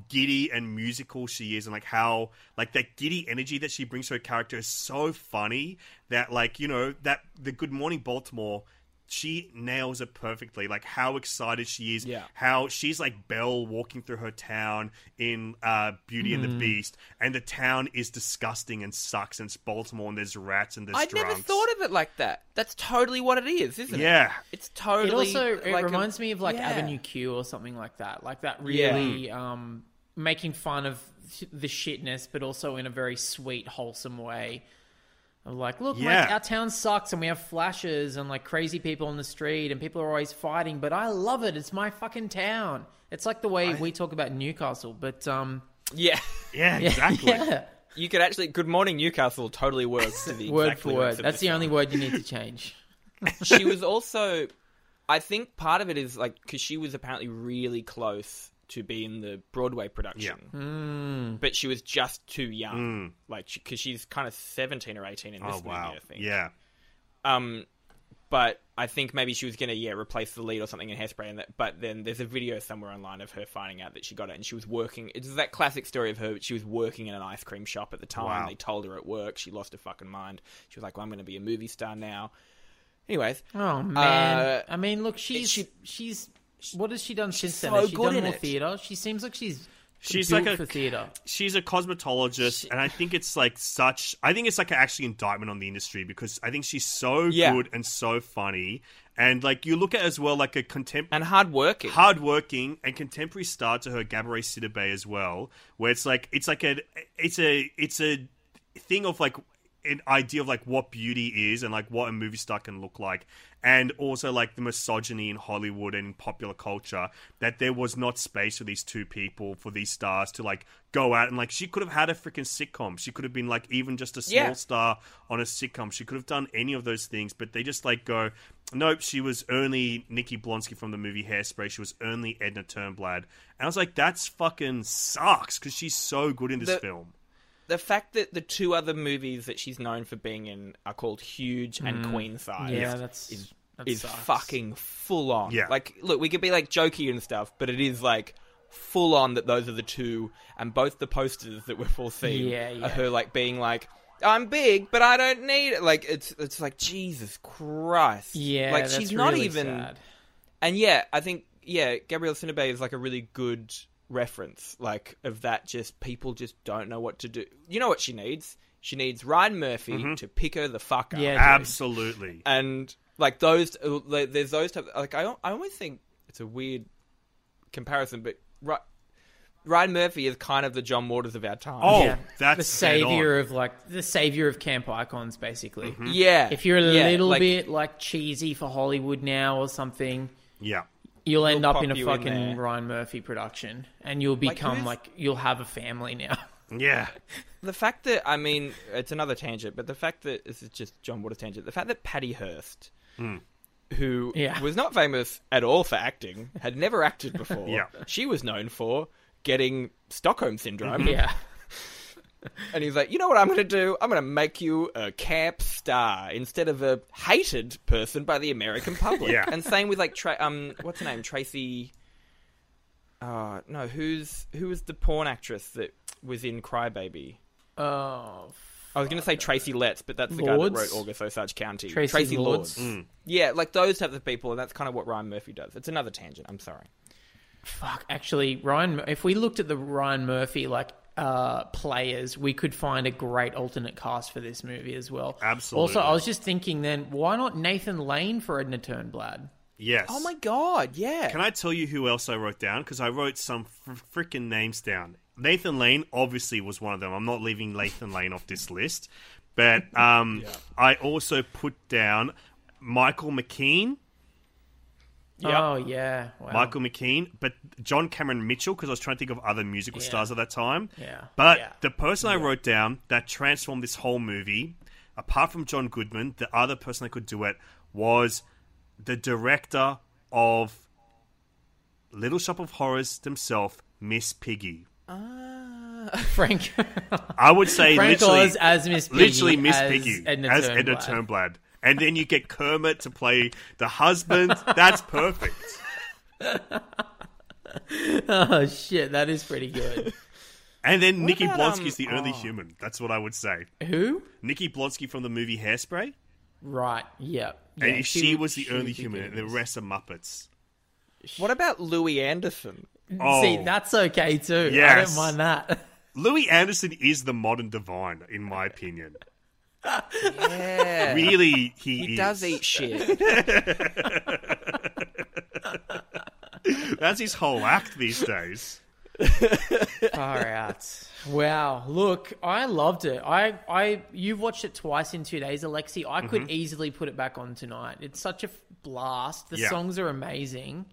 giddy and musical she is, and like how like that giddy energy that she brings to her character is so funny that like you know that the Good Morning Baltimore. She nails it perfectly. Like how excited she is. Yeah. How she's like Belle walking through her town in uh, Beauty and the Mm. Beast, and the town is disgusting and sucks, and it's Baltimore, and there's rats and there's I drunks. never thought of it like that. That's totally what it is, isn't it? Yeah. It's It totally. also it like a- reminds me of like yeah. Avenue Q or something like that. Like that Yeah. really um, making fun of the shitness, but also in a very sweet, wholesome way. Of like, look, Yeah. like, our town sucks, and we have flashes and like crazy people on the street, and people are always fighting. But I love it. It's my fucking town. It's like the way we talk about Newcastle, but um, Yeah. Yeah, [laughs] exactly. yeah, You could actually. Good morning, Newcastle totally works to [laughs] the word exact for word. of That's this the only word you need to change. [laughs] she was also i think part of it is like because she was apparently really close to be in the broadway production Mm. but she was just too young like because she's kind of 17 or 18 in this Oh movie wow. i think Yeah. um but I think maybe she was gonna yeah replace the lead or something in Hairspray, and that, but then there's a video somewhere online of her finding out that she got it, and she was working. It's that classic story of her. She was working in an ice cream shop at the time. Wow. They told her at work. She lost her fucking mind. She was like, "Well, I'm gonna be a movie star now." Anyways, Oh man! Uh, I mean, look, she's she- she's what has she done since then? so Has she good done in more it. theater? She seems like she's She's like a for theater. She's a cosmetologist, and I think it's like such. I think it's like an actually indictment on the industry because I think she's so Yeah. good and so funny, and like you look at as well like a contemporary and hardworking. hardworking and contemporary star to her Gabourey Sidibe as well, where it's like it's like a it's a it's a thing of like an idea of like what beauty is and like what a movie star can look like. And also like the misogyny in Hollywood and in popular culture that there was not space for these two people for these stars to like go out and like she could have had a freaking sitcom. She could have been like even just a small Yeah. star on a sitcom. She could have done any of those things but they just like go nope she was only Nikki Blonsky from the movie Hairspray. She was only Edna Turnblad. And I was like that's fucking sucks because she's so good in this The- film the fact that the two other movies that she's known for being in are called Huge and mm. Queen Size Yeah, that's is that is sucks. fucking full on. Yeah. Like, look, we could be like jokey and stuff, but it is like full on that those are the two, and both the posters that we've all seen Yeah, yeah. are her like being like. I'm big, but I don't need it. Like it's it's like Jesus Christ. Yeah, like that's she's not really even. sad. And yeah, I think yeah, Gabrielle Sidibe is like a really good reference, like of that. Just people just don't know what to do. You know what she needs? She needs Ryan Murphy mm-hmm. to pick her the fuck up. Yeah, dude. absolutely and like those, there's those type. Like I, I always think it's a weird comparison, but Ry- Ryan Murphy is kind of the John Waters of our time. oh Yeah. that's the savior of like the savior of camp icons, basically. Mm-hmm. yeah. If you're a yeah, little like- bit like cheesy for Hollywood now or something, yeah you'll end up in a pop you in fucking there. Ryan Murphy production, and you'll become who's- like you'll have a family now. [laughs] yeah the fact that I mean, it's another tangent, but the fact that this is just John Waters tangent. The fact that Patty Hearst, hmm. who Yeah. was not famous at all for acting, had never acted [laughs] before. Yeah. she was known for getting Stockholm syndrome. [laughs] yeah, And he's like, you know what I'm going to do? I'm going to make you a camp star instead of a hated person by the American [laughs] public. Yeah. And same with like, Tra- um, what's her name? Tracy. Uh, no, who's who was the porn actress that was in Crybaby? oh, I was going to say Tracy Letts, but that's the Lords? guy that wrote August Osage County. Traci Lords? Yeah, like those types of people, and that's kind of what Ryan Murphy does. It's another tangent. I'm sorry. fuck. Actually, Ryan, if we looked at the Ryan Murphy like uh, players, we could find a great alternate cast for this movie as well. Absolutely. Also, I was just thinking then, why not Nathan Lane for Edna Turnblad? yes Oh my god, yeah. Can I tell you who else I wrote down? Because I wrote some fr- freaking names down. Nathan Lane obviously was one of them. I'm not leaving Nathan Lane off this list. But um, [laughs] I also put down Michael McKean. Oh yeah, wow. Michael McKean, but John Cameron Mitchell, because I was trying to think of other musical Yeah. stars at that time. Yeah. But Yeah. the person I wrote down that transformed this whole movie, apart from John Goodman, the other person that could do it was the director of Little Shop of Horrors himself, Miss Piggy. Ah. [laughs] Frank. I would say Frank literally, as Miss Piggy, literally Miss as Piggy Edna as Edna Turnblad. Turnblad. And then you get Kermit to play the husband. That's perfect. [laughs] oh shit, that is pretty good. And then Nikki about, Blonsky's the um, only oh. human. That's what I would say. Who? Nikki Blonsky from the movie Hairspray. Right. Yeah. yeah and she, would- was the she only would human, good and in the this. rest are Muppets. What about Louie Anderson? Oh, See, that's okay too. I don't mind that. [laughs] Louie Anderson is the modern divine, in my opinion. Yeah. Really, he, He is. does eat shit. [laughs] That's his whole act these days. Far out. Wow. Look, I loved it. I, I, you've watched it twice in two days, Alexei. I could Mhm. easily put it back on tonight. It's such a f- blast. The Yeah. songs are amazing.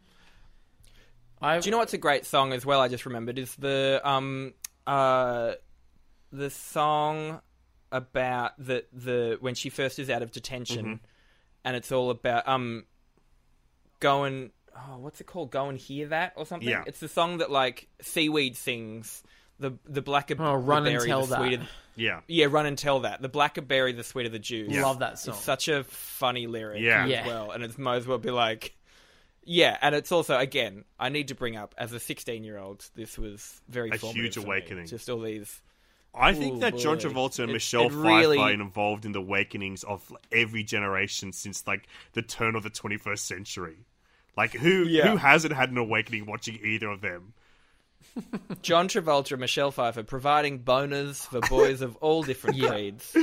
I, Do you know what's a great song as well? I just remembered is the um uh the song about the the when she first is out of detention, Mhm. and it's all about um going. Oh, what's it called? Go and hear that or something. Yeah. It's the song that like Seaweed sings. The the blacker Oh, Run the and Tell the That. Yeah. Yeah, run and tell that. The blacker berry, the sweeter the juice. Yeah. Love that song. It's such a funny lyric Yeah. as Yeah. well, and it might as well be like, yeah, and it's also again, I need to bring up as a 16 year old, this was very A formative huge for me. awakening. Just all these. I think Ooh, that John. Travolta and It- Michelle it really- Pfeiffer are involved in the awakenings of every generation since like the turn of the 21st century. Like who Yeah. who hasn't had an awakening watching either of them? John Travolta and Michelle Pfeiffer providing boners for boys of all different [laughs] breeds.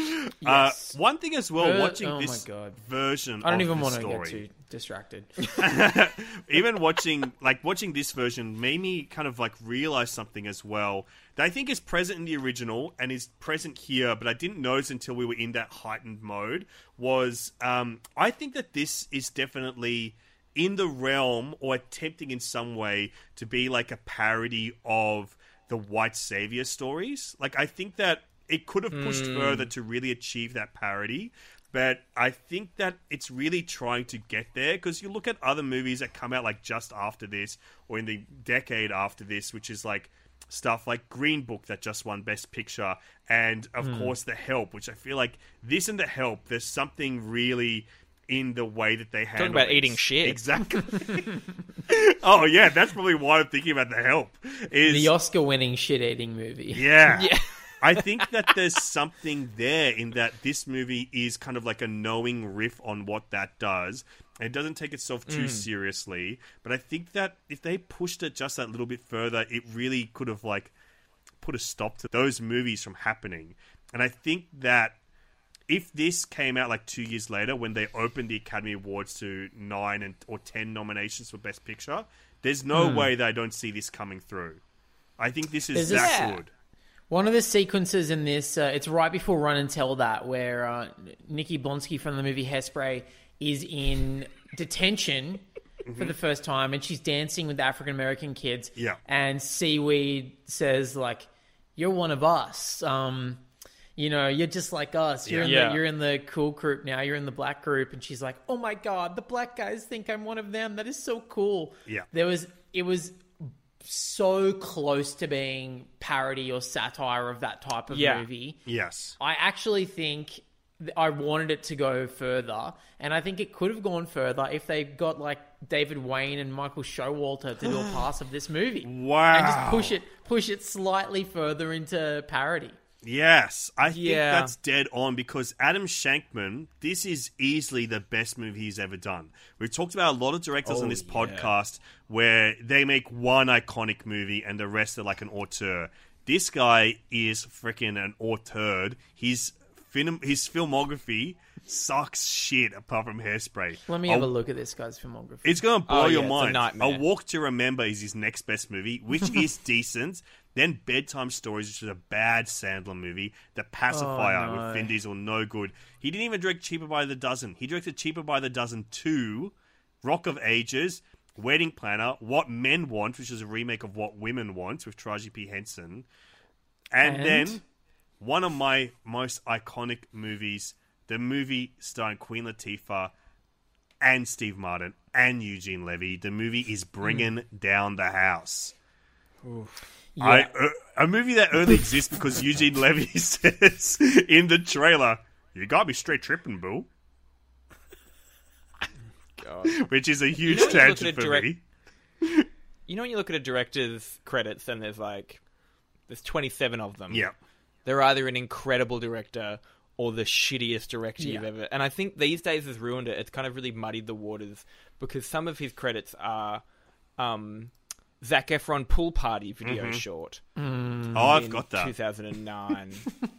Uh, one thing as well, Uh, watching oh my this God. version, I don't of even want to story, get too distracted. [laughs] [laughs] even watching like watching this version made me kind of like realize something as well that I think is present in the original and is present here, but I didn't notice until we were in that heightened mode. Was um, I think that this is definitely in the realm or attempting in some way to be like a parody of the white savior stories. Like I think that it could have pushed Hmm. further to really achieve that parody. But I think that it's really trying to get there because you look at other movies that come out like just after this or in the decade after this, which is like stuff like Green Book that just won Best Picture, and of Hmm. course The Help, which I feel like this and The Help, there's something really in the way that they handle talking about it. eating shit. Exactly. [laughs] oh yeah, that's probably why I'm thinking about The Help. Is the Oscar-winning shit-eating movie. yeah. [laughs] Yeah. I think that there's something there in that this movie is kind of like a knowing riff on what that does. And it doesn't take itself too Mm. seriously. But I think that if they pushed it just that little bit further, it really could have like put a stop to those movies from happening. And I think that if this came out like two years later when they opened the Academy Awards to nine and or ten nominations for Best Picture, there's no Hmm. way that I don't see this coming through. I think this is There's this- that Yeah. good. One of the sequences in this, uh, it's right before Run and Tell That, where uh, Nikki Blonsky from the movie Hairspray is in detention for the first time, and she's dancing with African American kids. Yeah. And Seaweed says, like, "You're one of us. Um, you know, you're just like us. You're in Yeah. the you're in the cool group now. You're in the black group." And she's like, "Oh my god, the black guys think I'm one of them. That is so cool." Yeah. There was it was so close to being parody or satire of that type of Yeah. movie. Yes. I actually think I wanted it to go further, and I think it could have gone further if they got like David Wain and Michael Showalter to do a [gasps] pass of this movie. Wow. And just push it push it slightly further into parody. Yes, I think Yeah. that's dead on because Adam Shankman, this is easily the best movie he's ever done. We've talked about a lot of directors on Oh, this yeah. podcast where they make one iconic movie and the rest are like an auteur. This guy is freaking an auteur. His film, his filmography sucks shit apart from Hairspray. Let me have a look at this guy's filmography. It's going to oh, blow Oh, your mind. it's a Walk to Remember is his next best movie, which is [laughs] decent. Then Bedtime Stories, which is a bad Sandler movie. The Pacifier Oh, no. with Vin Diesel, no good. He didn't even direct Cheaper by the Dozen. He directed Cheaper by the Dozen 2, Rock of Ages, Wedding Planner, What Men Want, which is a remake of What Women Want with Taraji P. Henson. And, And? then one of my most iconic movies, the movie starring Queen Latifah and Steve Martin and Eugene Levy. The movie is hmm. Bringing Down the House. I, uh, a movie that only exists because Eugene Levy [laughs] says in the trailer, "You got me straight tripping, boo." God. [laughs] which is a huge You know when you look at tangent for direct- me. You know when you look at a director's credits and there's like there's 27 of them. Yeah. They're either an incredible director or the shittiest director you've ever. And I think these days has ruined it. It's kind of really muddied the waters because some of his credits are um Zac Efron pool party video Mhm. short. Mm. Oh, I've got that. 2009.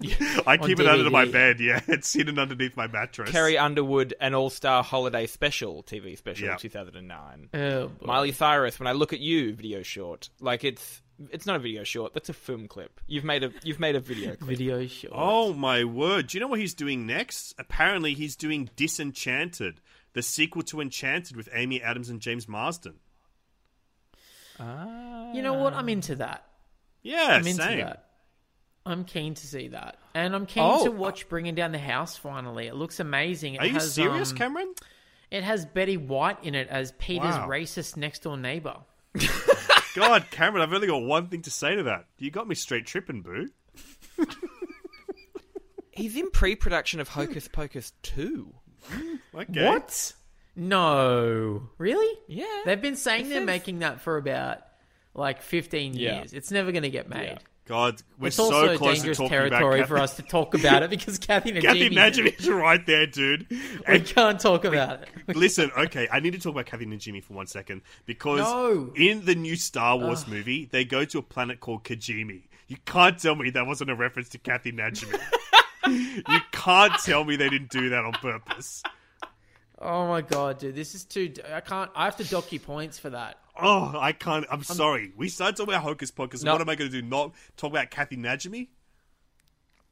[laughs] I keep it under my bed. Yeah, [laughs] it's hidden underneath my mattress. Carrie Underwood, an All Star Holiday Special TV special, Yeah. 2009. Oh. Miley Cyrus, when I look at you, video short. Like it's it's not a video short. That's a film clip. You've made a you've made a video clip. Video short. Oh my word! Do you know what he's doing next? Apparently, he's doing Disenchanted, the sequel to Enchanted with Amy Adams and James Marsden. You know what? I'm into that. Yeah, I'm into same. that. I'm keen to see that, and I'm keen Oh. to watch Bringing Down the House. Finally, it looks amazing. It Are you serious, um, Cameron? It has Betty White in it as Peter's Wow. racist next door neighbor. [laughs] God, Cameron, I've only got one thing to say to that. You got me straight tripping, boo. He's in pre-production of Hocus Pocus 2. [laughs] Okay. What? No, really? Yeah. They've been saying It they're says- making that for about like 15 Yeah. years. It's never going to get made. Yeah. God, we're it's so also close dangerous to talking territory about for us to talk about it because Kathy Najimy. [laughs] Kathy Najimy is right there, dude. [laughs] We And can't talk about it. [laughs] listen, okay, I need to talk about Kathy Najimy for one second because No. in the new Star Wars movie, they go to a planet called Kajimi. You can't tell me that wasn't a reference to Kathy Najimy. you can't tell me they didn't do that on purpose. Oh my god, dude, this is too. I can't. I have to dock you points for that. Oh, I can't. I'm sorry. We started talking about Hocus Pocus. No. What am I going to do? Not talk about Kathy Najimy?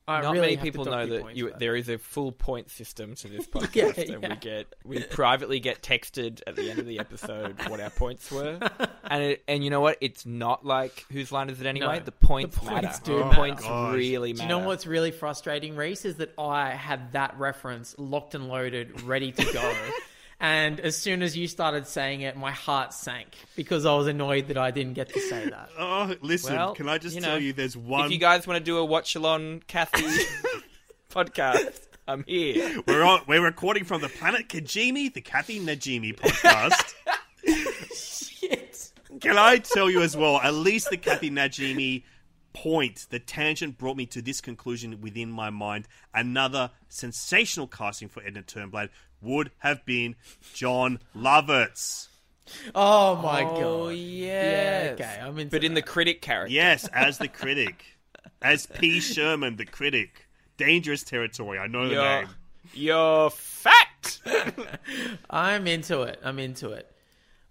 I Not really many people know that points you, there is a full point system to this [laughs] podcast, Yeah, and yeah. we get we privately get texted at the end of the episode what our points were, [laughs] and it, and you know what? It's not like whose line is it anyway? No, the points, the points matter. do the matter. points oh, Gosh. really Do you know what's really frustrating, Reese, is that I had that reference locked and loaded, ready to go. [laughs] and as soon as you started saying it, my heart sank because I was annoyed that I didn't get to say that. [laughs] Oh, listen, Well, can I just you tell you there's one. If you guys want to do a watch along Kathy [laughs] podcast, I'm here. We're on, we're recording from the planet Kajimi, the Kathy Najimy podcast. [laughs] Shit. Can I tell you as well? At least the Kathy Najimy point, the tangent brought me to this conclusion within my mind. Another sensational casting for Edna Turnblad would have been Jon Lovitz. Oh my god. Oh god. yeah. okay, I'm into But in the critic character, Yes, as the [laughs] critic, as P. Sherman, the critic. Dangerous territory. I know the you're name. you're fat. [laughs] I'm into it. I'm into it.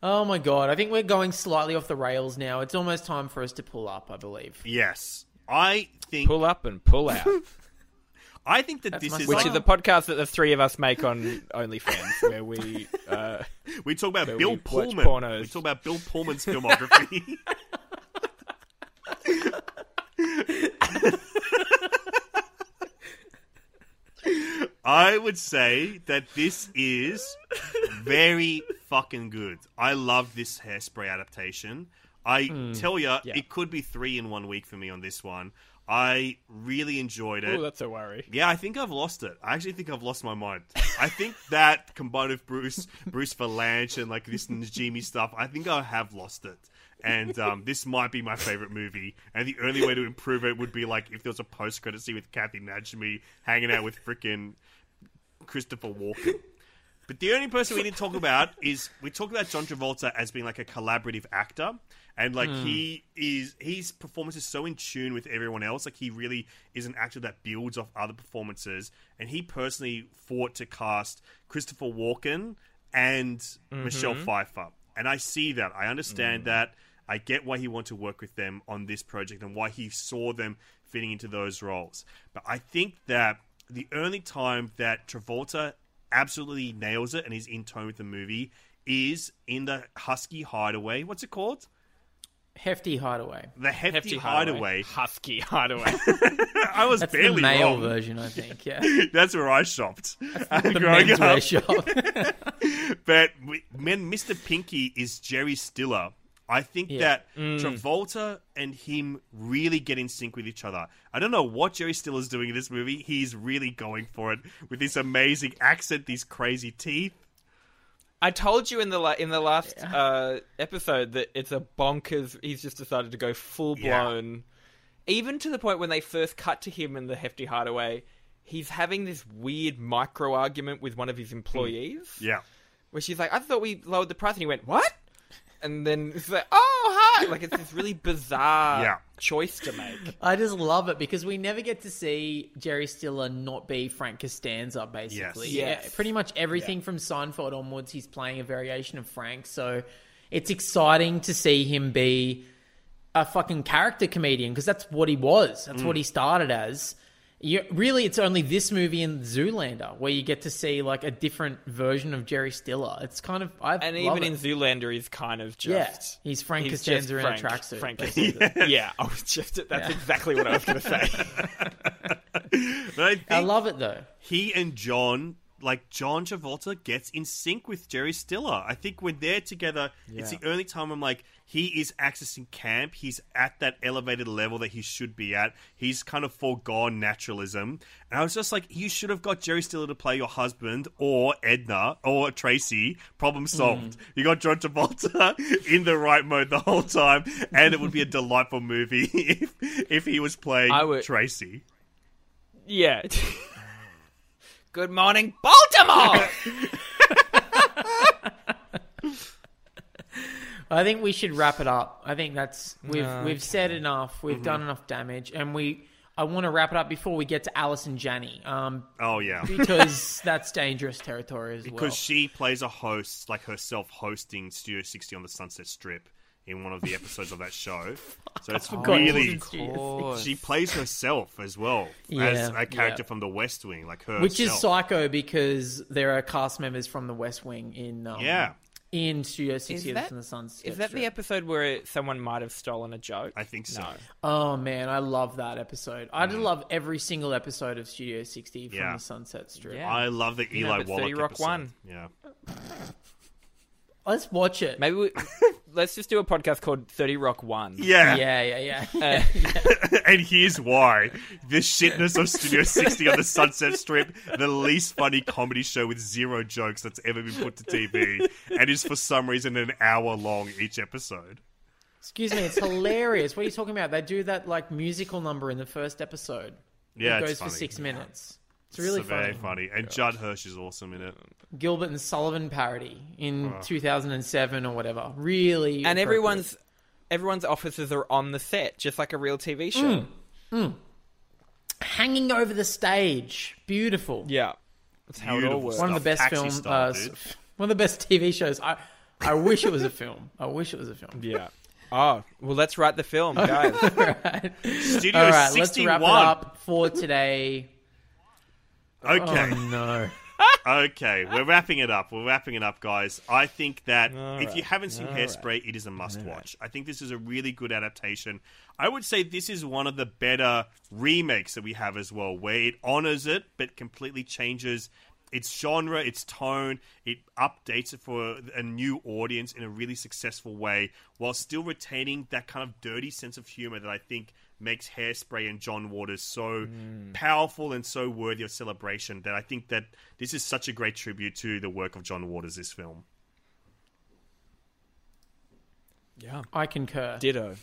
Oh my god, I think we're going slightly off the rails now. It's almost time for us to pull up, I believe. Yes, I think. pull up and pull out. [laughs] I think that That's this is Which like, is a podcast that the three of us make on OnlyFans, [laughs] where we uh, we talk about Bill we Pullman. We talk about Bill Pullman's filmography. [laughs] I would say that this is very fucking good. I love this hairspray adaptation. I tell you, yeah. it could be three in one week for me on this one. I really enjoyed it. oh, that's a worry. Yeah, I think I've lost it. I actually think I've lost my mind. I think [laughs] that combined with Bruce, Bruce Vilanch, and like this Najimy stuff, I think I have lost it. And um, [laughs] this might be my favorite movie. And the only way to improve it would be like if there was a post credit scene with Kathy Najimy hanging out with freaking Christopher Walken. But the only person we didn't talk about is we talked about John Travolta as being like a collaborative actor, and like hmm. he is his performance is so in tune with everyone else. Like he really is an actor that builds off other performances, and he personally fought to cast Christopher Walken and mm-hmm. Michelle Pfeiffer, and I see that. I understand mm. that. I get why he wanted to work with them on this project and why he saw them fitting into those roles. But I think that the only time that Travolta absolutely nails it and is in tone with the movie is in the Husky Hideaway. What's it called? Hefty hideaway. The Hefty, Hefty Hideaway. Husky Hideaway. [laughs] I was That's barely the male wrong. version, I think. Yeah, [laughs] That's where I shopped. [laughs] the growing menswear up. shop. But when Mr. Pinky is Jerry Stiller, I think Yeah. that mm. Travolta and him really get in sync with each other. I don't know what Jerry Stiller's doing in this movie. He's really going for it with this amazing accent, these crazy teeth. I told you in the la- in the last uh, episode that it's a bonkers. He's just decided to go full blown, even to the point when they first cut to him in the Hefty Hideaway. He's having this weird micro argument with one of his employees. Yeah. where she's like, "I thought we lowered the price," and he went, "What?" And then it's like, "Oh, hi!" Like it's this really bizarre Yeah. choice to make. I just love it because we never get to see Jerry Stiller not be Frank Costanza, basically. Yes. Yes. Yeah, pretty much everything from Seinfeld onwards, he's playing a variation of Frank. So it's exciting to see him be a fucking character comedian because that's what he was. That's Mm. what he started as. You, really, it's only this movie and Zoolander where you get to see like a different version of Jerry Stiller. It's kind of I And even it. in Zoolander, he's kind of Yeah, just he's Frank he's Costanza in a tracksuit, Frank. [laughs] Costanza. yeah, I was just that's Yeah. exactly what I was going to say. [laughs] But I, I love it though. he and John, like John Travolta, gets in sync with Jerry Stiller. I think when they're together, it's the only time I'm like, he is accessing camp. He's at that elevated level that he should be at. He's kind of foregone naturalism. And I was just like, you should have got Jerry Stiller to play your husband or Edna or Tracy. Problem hmm. solved. You got John Travolta [laughs] in the right mode the whole time, and it would be a delightful movie [laughs] if if he was playing would- Tracy. yeah. [laughs] Good morning, Baltimore. I think we should wrap it up. I think that's we've Okay. we've said enough. We've done enough damage, and we. I want to wrap it up before we get to Allison Janney, um, Oh yeah. [laughs] because that's dangerous territory as because well. Because she plays a host like herself hosting Studio 60 on the Sunset Strip in one of the episodes of that show. [laughs] So it's forgot she was really she plays herself as well as a character yeah. from the West Wing, like her. Which is psycho because there are cast members from the West Wing in um, Yeah. In Studio Is 60 that, from the Sunset is that the episode where someone might have stolen a joke? I think so. No. Oh man, I love that episode. I just love every single episode of Studio 60 from Yeah. the Sunset Strip. Yeah. I love the You know, Eli but Wallach 30 Rock episode. won. Yeah. [laughs] Let's watch it. Maybe we, [laughs] let's just do a podcast called Thirty Rock One. Yeah. Yeah, yeah, yeah. Uh, [laughs] [laughs] and here's why. The shitness of Studio 60 on the Sunset Strip, the least funny comedy show with zero jokes that's ever been put to TV, and is for some reason an hour long each episode. Excuse me, it's hilarious. What are you talking about? They do that like musical number in the first episode. Yeah, it it's goes for six minutes. It's really It's very funny. funny. And Judd Hirsch is awesome in it. Gilbert and Sullivan parody in Oh. 2007 or whatever. Really, and appropriate. everyone's everyone's offices are on the set, just like a real TV show. Mm. hanging over the stage. Beautiful. Yeah, that's how it all Beautiful works. One of the best Taxi film. style, uh, dude. s- one of the best TV shows. I I wish it was a film. I wish it was a film. Yeah. Oh well, let's write the film, [laughs] guys. right. Studio All right, 61. let's wrap it up for today. Okay. Oh no. [laughs] okay, we're wrapping it up. We're wrapping it up, guys. I think that All if you haven't seen All Hairspray, it is a must watch. I think this is a really good adaptation. I would say this is one of the better remakes that we have as well, where it honors it but completely changes its genre, its tone. It updates it for a new audience in a really successful way, while still retaining that kind of dirty sense of humor that I think makes Hairspray and John Waters so powerful and so worthy of celebration. That I think that this is such a great tribute to the work of John Waters. This film. yeah. I concur. Ditto.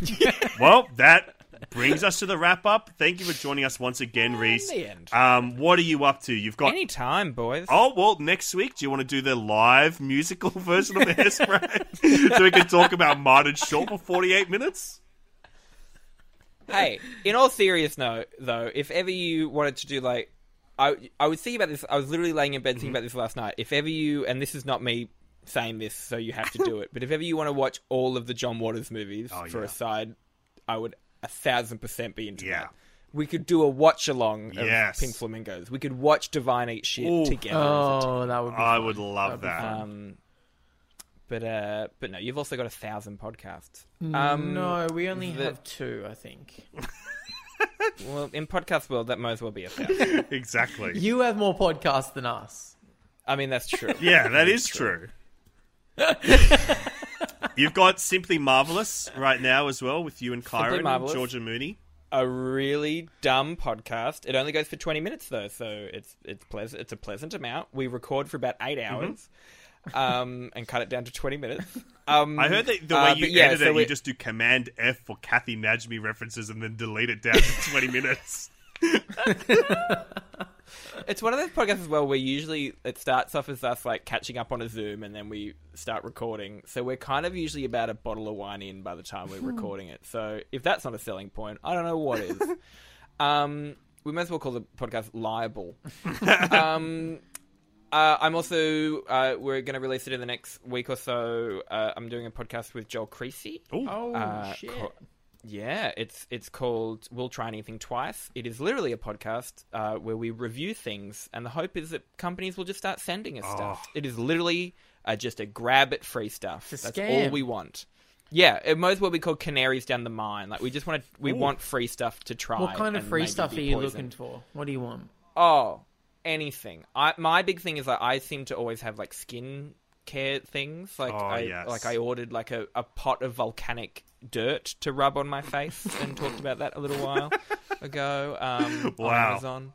[laughs] well, that brings us to the wrap up. Thank you for joining us once again, Reese. the end. Um, what are you up to? You've got any time, boys. Oh well, next week. Do you want to do the live musical [laughs] version of Hairspray, [laughs] so we can talk about Martin Short for forty-eight minutes? Hey, in all seriousness, no, though, if ever you wanted to do like, I I was thinking about this. I was literally laying in bed thinking about this last night. If ever you, and this is not me saying this, so you have to do it. But if ever you want to watch all of the John Waters movies Oh, for yeah. a side, I would a thousand percent be into Yeah. that. We could do a watch along of Yes. Pink Flamingos. We could watch Divine Eat Shit Ooh. together. Oh, that would be. I fun. would love that. Um, but uh, but no, you've also got a thousand podcasts. Um, no, we only the- have two, I think. [laughs] Well, in podcast world, that might as well be a thousand. [laughs] exactly. You have more podcasts than us. I mean, that's true. [laughs] Yeah, that is true. You've got Simply Marvelous right now as well with you and Kyron and Georgia Mooney. a really dumb podcast. It only goes for twenty minutes though, so it's it's pleasant. It's a pleasant amount. We record for about eight Mm-hmm. Hours. um, and cut it down to 20 minutes. [laughs] Um, I heard that the way uh, you yeah, edit so it, you just do Command F for Kathy Najimy references and then delete it down to [laughs] 20 minutes. [laughs] It's one of those podcasts as well where usually it starts off as us like catching up on a Zoom and then we start recording. So we're kind of usually about a bottle of wine in by the time we're recording it. So if that's not a selling point, I don't know what is. um, we might as well call the podcast liable. um, uh, I'm also uh, we're going to release it in the next week or so. Uh, I'm doing a podcast with Joel Creasy. Oh Uh, shit! co- yeah, it's it's called "We'll Try Anything Twice." It is literally a podcast uh, where we review things, and the hope is that companies will just start sending us stuff. It is literally uh, just a grab at free stuff. It's a That's scam. all we want. Yeah, it might as well be called "Canaries Down the Mine." Like we just want to, we want free stuff to try. what kind of free stuff are you poisoned. looking for? What do you want? Oh, anything. I my big thing is like I seem to always have like skin care things. Like Oh, I yes. like I ordered like a, a pot of volcanic dirt to rub on my face and talked about that a little while [laughs] ago. Um, Wow. on Amazon.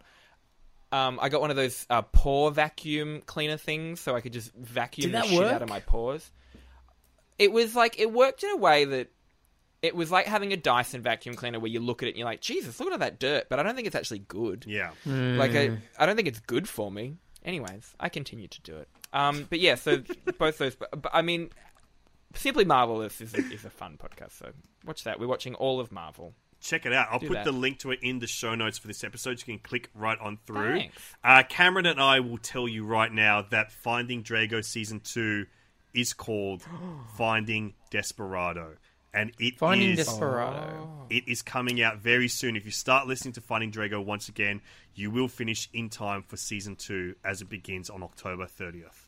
Um, I got one of those uh, pore vacuum cleaner things, so I could just vacuum the that shit out of my pores. It was like it worked in a way that it was like having a Dyson vacuum cleaner where you look at it and you're like, Jesus, look at all that dirt, but I don't think it's actually good. Yeah. Like I, I don't think it's good for me. Anyways, I continue to do it. Um, but yeah, so [laughs] both those. But, but I mean, simply marvelous is a, is a fun podcast. So watch that. We're watching all of Marvel. Check it out. I'll Do put that. the link to it in the show notes for this episode. You can click right on through. Uh, Cameron and I will tell you right now that Finding Drago season two is called [gasps] Finding Desperado, and it Finding is- Desperado. It is coming out very soon. If you start listening to Finding Drago once again, you will finish in time for season two as it begins on October 30th.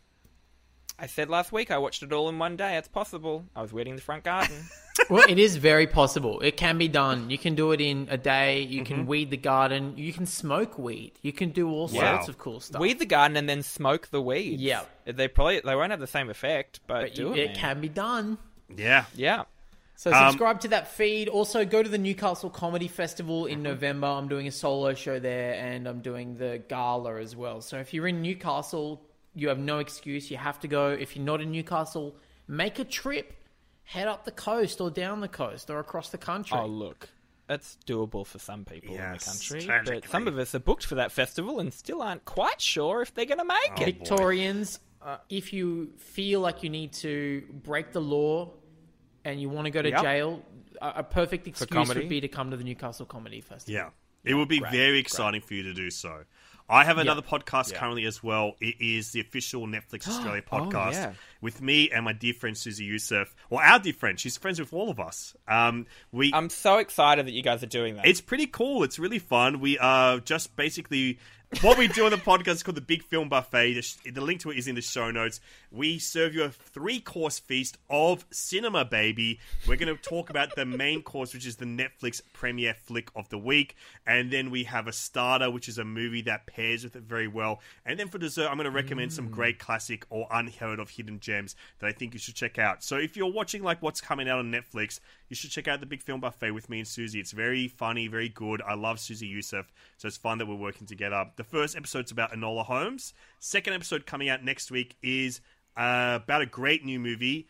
I said last week I watched it all in one day. It's possible. I was weeding the front garden. [laughs] well, it is very possible. It can be done. You can do it in a day. You can mm-hmm. weed the garden. You can smoke weed. You can do all Wow. sorts of cool stuff. Weed the garden and then smoke the weeds. Yeah. they probably they won't have the same effect, but, but do you- it. it man. can be done. Yeah. Yeah. So Um, subscribe to that feed. Also, go to the Newcastle Comedy Festival in November. I'm doing a solo show there, and I'm doing the gala as well. So if you're in Newcastle, you have no excuse. You have to go. If you're not in Newcastle, make a trip. Head up the coast or down the coast or across the country. Oh look, that's doable for some people Yes, in the country, tragically. but some of us are booked for that festival and still aren't quite sure if they're going to make Oh, it. Victorians, uh, if you feel like you need to break the law and you want to go to Yep. jail, a, a perfect excuse comedy. would be to come to the Newcastle Comedy Festival. Yeah. It would be very exciting for you to do so. I have another podcast Yeah. currently as well. It is the official Netflix [gasps] Australia Oh, podcast yeah. with me and my dear friend Susie Youssef. Well, our dear friend. She's friends with all of us. Um, we I'm so excited that you guys are doing that. it's pretty cool. It's really fun. We are just basically what we do on the podcast is called the Big Film Buffet. The, the link to it is in the show notes. We serve you a three course feast of cinema, baby. We're going to talk about the main course, which is the Netflix premiere flick of the week, and then we have a starter, which is a movie that pairs with it very well. And then for dessert, I'm going to recommend some great classic or unheard of hidden gems that I think you should check out. So if you're watching like what's coming out on Netflix, you should check out the Big Film Buffet with me and Susie. It's very funny, very good. I love Susie Youssef, so it's fun that we're working together. The first episode's about Enola Holmes. Second episode coming out next week is uh, about a great new movie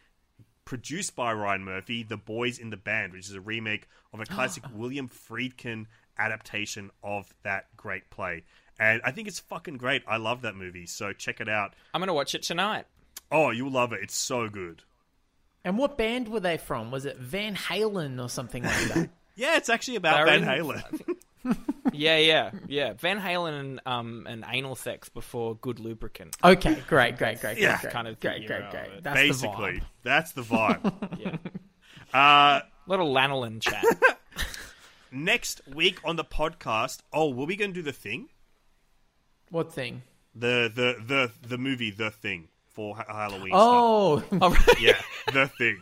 produced by Ryan Murphy, The Boys in the Band, which is a remake of a [gasps] classic William Friedkin adaptation of that great play. And I think it's fucking great. I love that movie, so check it out. I'm going to watch it tonight. Oh, you'll love it. It's so good. And what band were they from? Was it Van Halen or something like that? [laughs] Yeah, it's actually about They're Van in- Halen. Yeah, yeah, yeah. Van Halen and um and anal sex before good lubricant. okay, great, great, great, Yeah. great, Kind of great, the great, great. That's Basically, the vibe. that's the vibe. [laughs] Yeah. uh, Little lanolin chat. [laughs] next week on the podcast, oh, were we going to do the thing? What thing? The the the the movie, the thing for ha- Halloween. Oh, [laughs] stuff. yeah, the thing.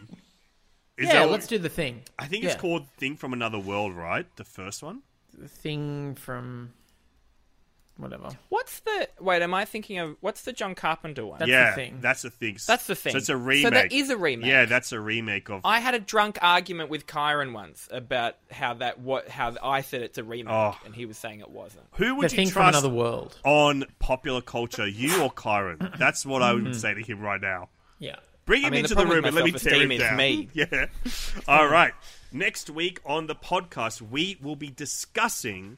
Is yeah. Let's do the thing. I think Yeah. it's called Thing from Another World, right? The first one. The thing from. whatever. What's the wait? Am I thinking of what's the John Carpenter one? That's yeah, the thing. that's the thing. That's the thing. So it's a remake. So that is a remake. Yeah, that's a remake of. I had a drunk argument with Kyron once about how that what how I said it's a remake, Oh. and he was saying it wasn't. Who would The you thing from trust another world. on popular culture, you or Kyron? That's what I would hmm. say to him right now. Yeah. Bring I him mean, into the the, room and let me tear him down. me. [laughs] Yeah. [laughs] All right. Next week on the podcast, we will be discussing.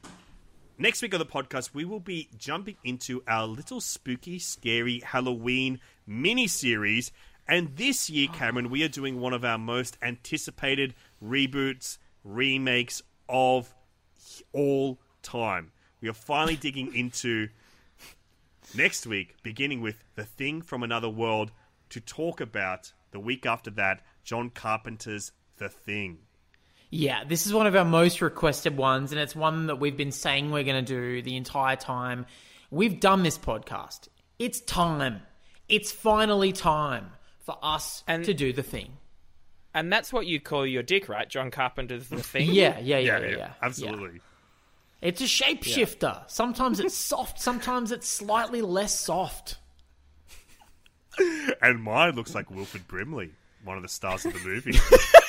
Next week on the podcast, we will be jumping into our little spooky, scary Halloween mini series. And this year, oh. Cameron, we are doing one of our most anticipated reboots, remakes of all time. We are finally digging into [laughs] next week, beginning with The Thing from Another World, to talk about the week after that, John Carpenter's The Thing. Yeah, this is one of our most requested ones, and it's one that we've been saying we're going to do the entire time. We've done this podcast. It's time. It's finally time for us And- to do the thing. And that's what you call your dick, right? John Carpenter's the thing. Yeah, yeah, yeah, yeah. yeah. absolutely. It's a shapeshifter. Sometimes it's soft, sometimes it's slightly less soft. And mine looks like Wilford Brimley, one of the stars of the movie. [laughs]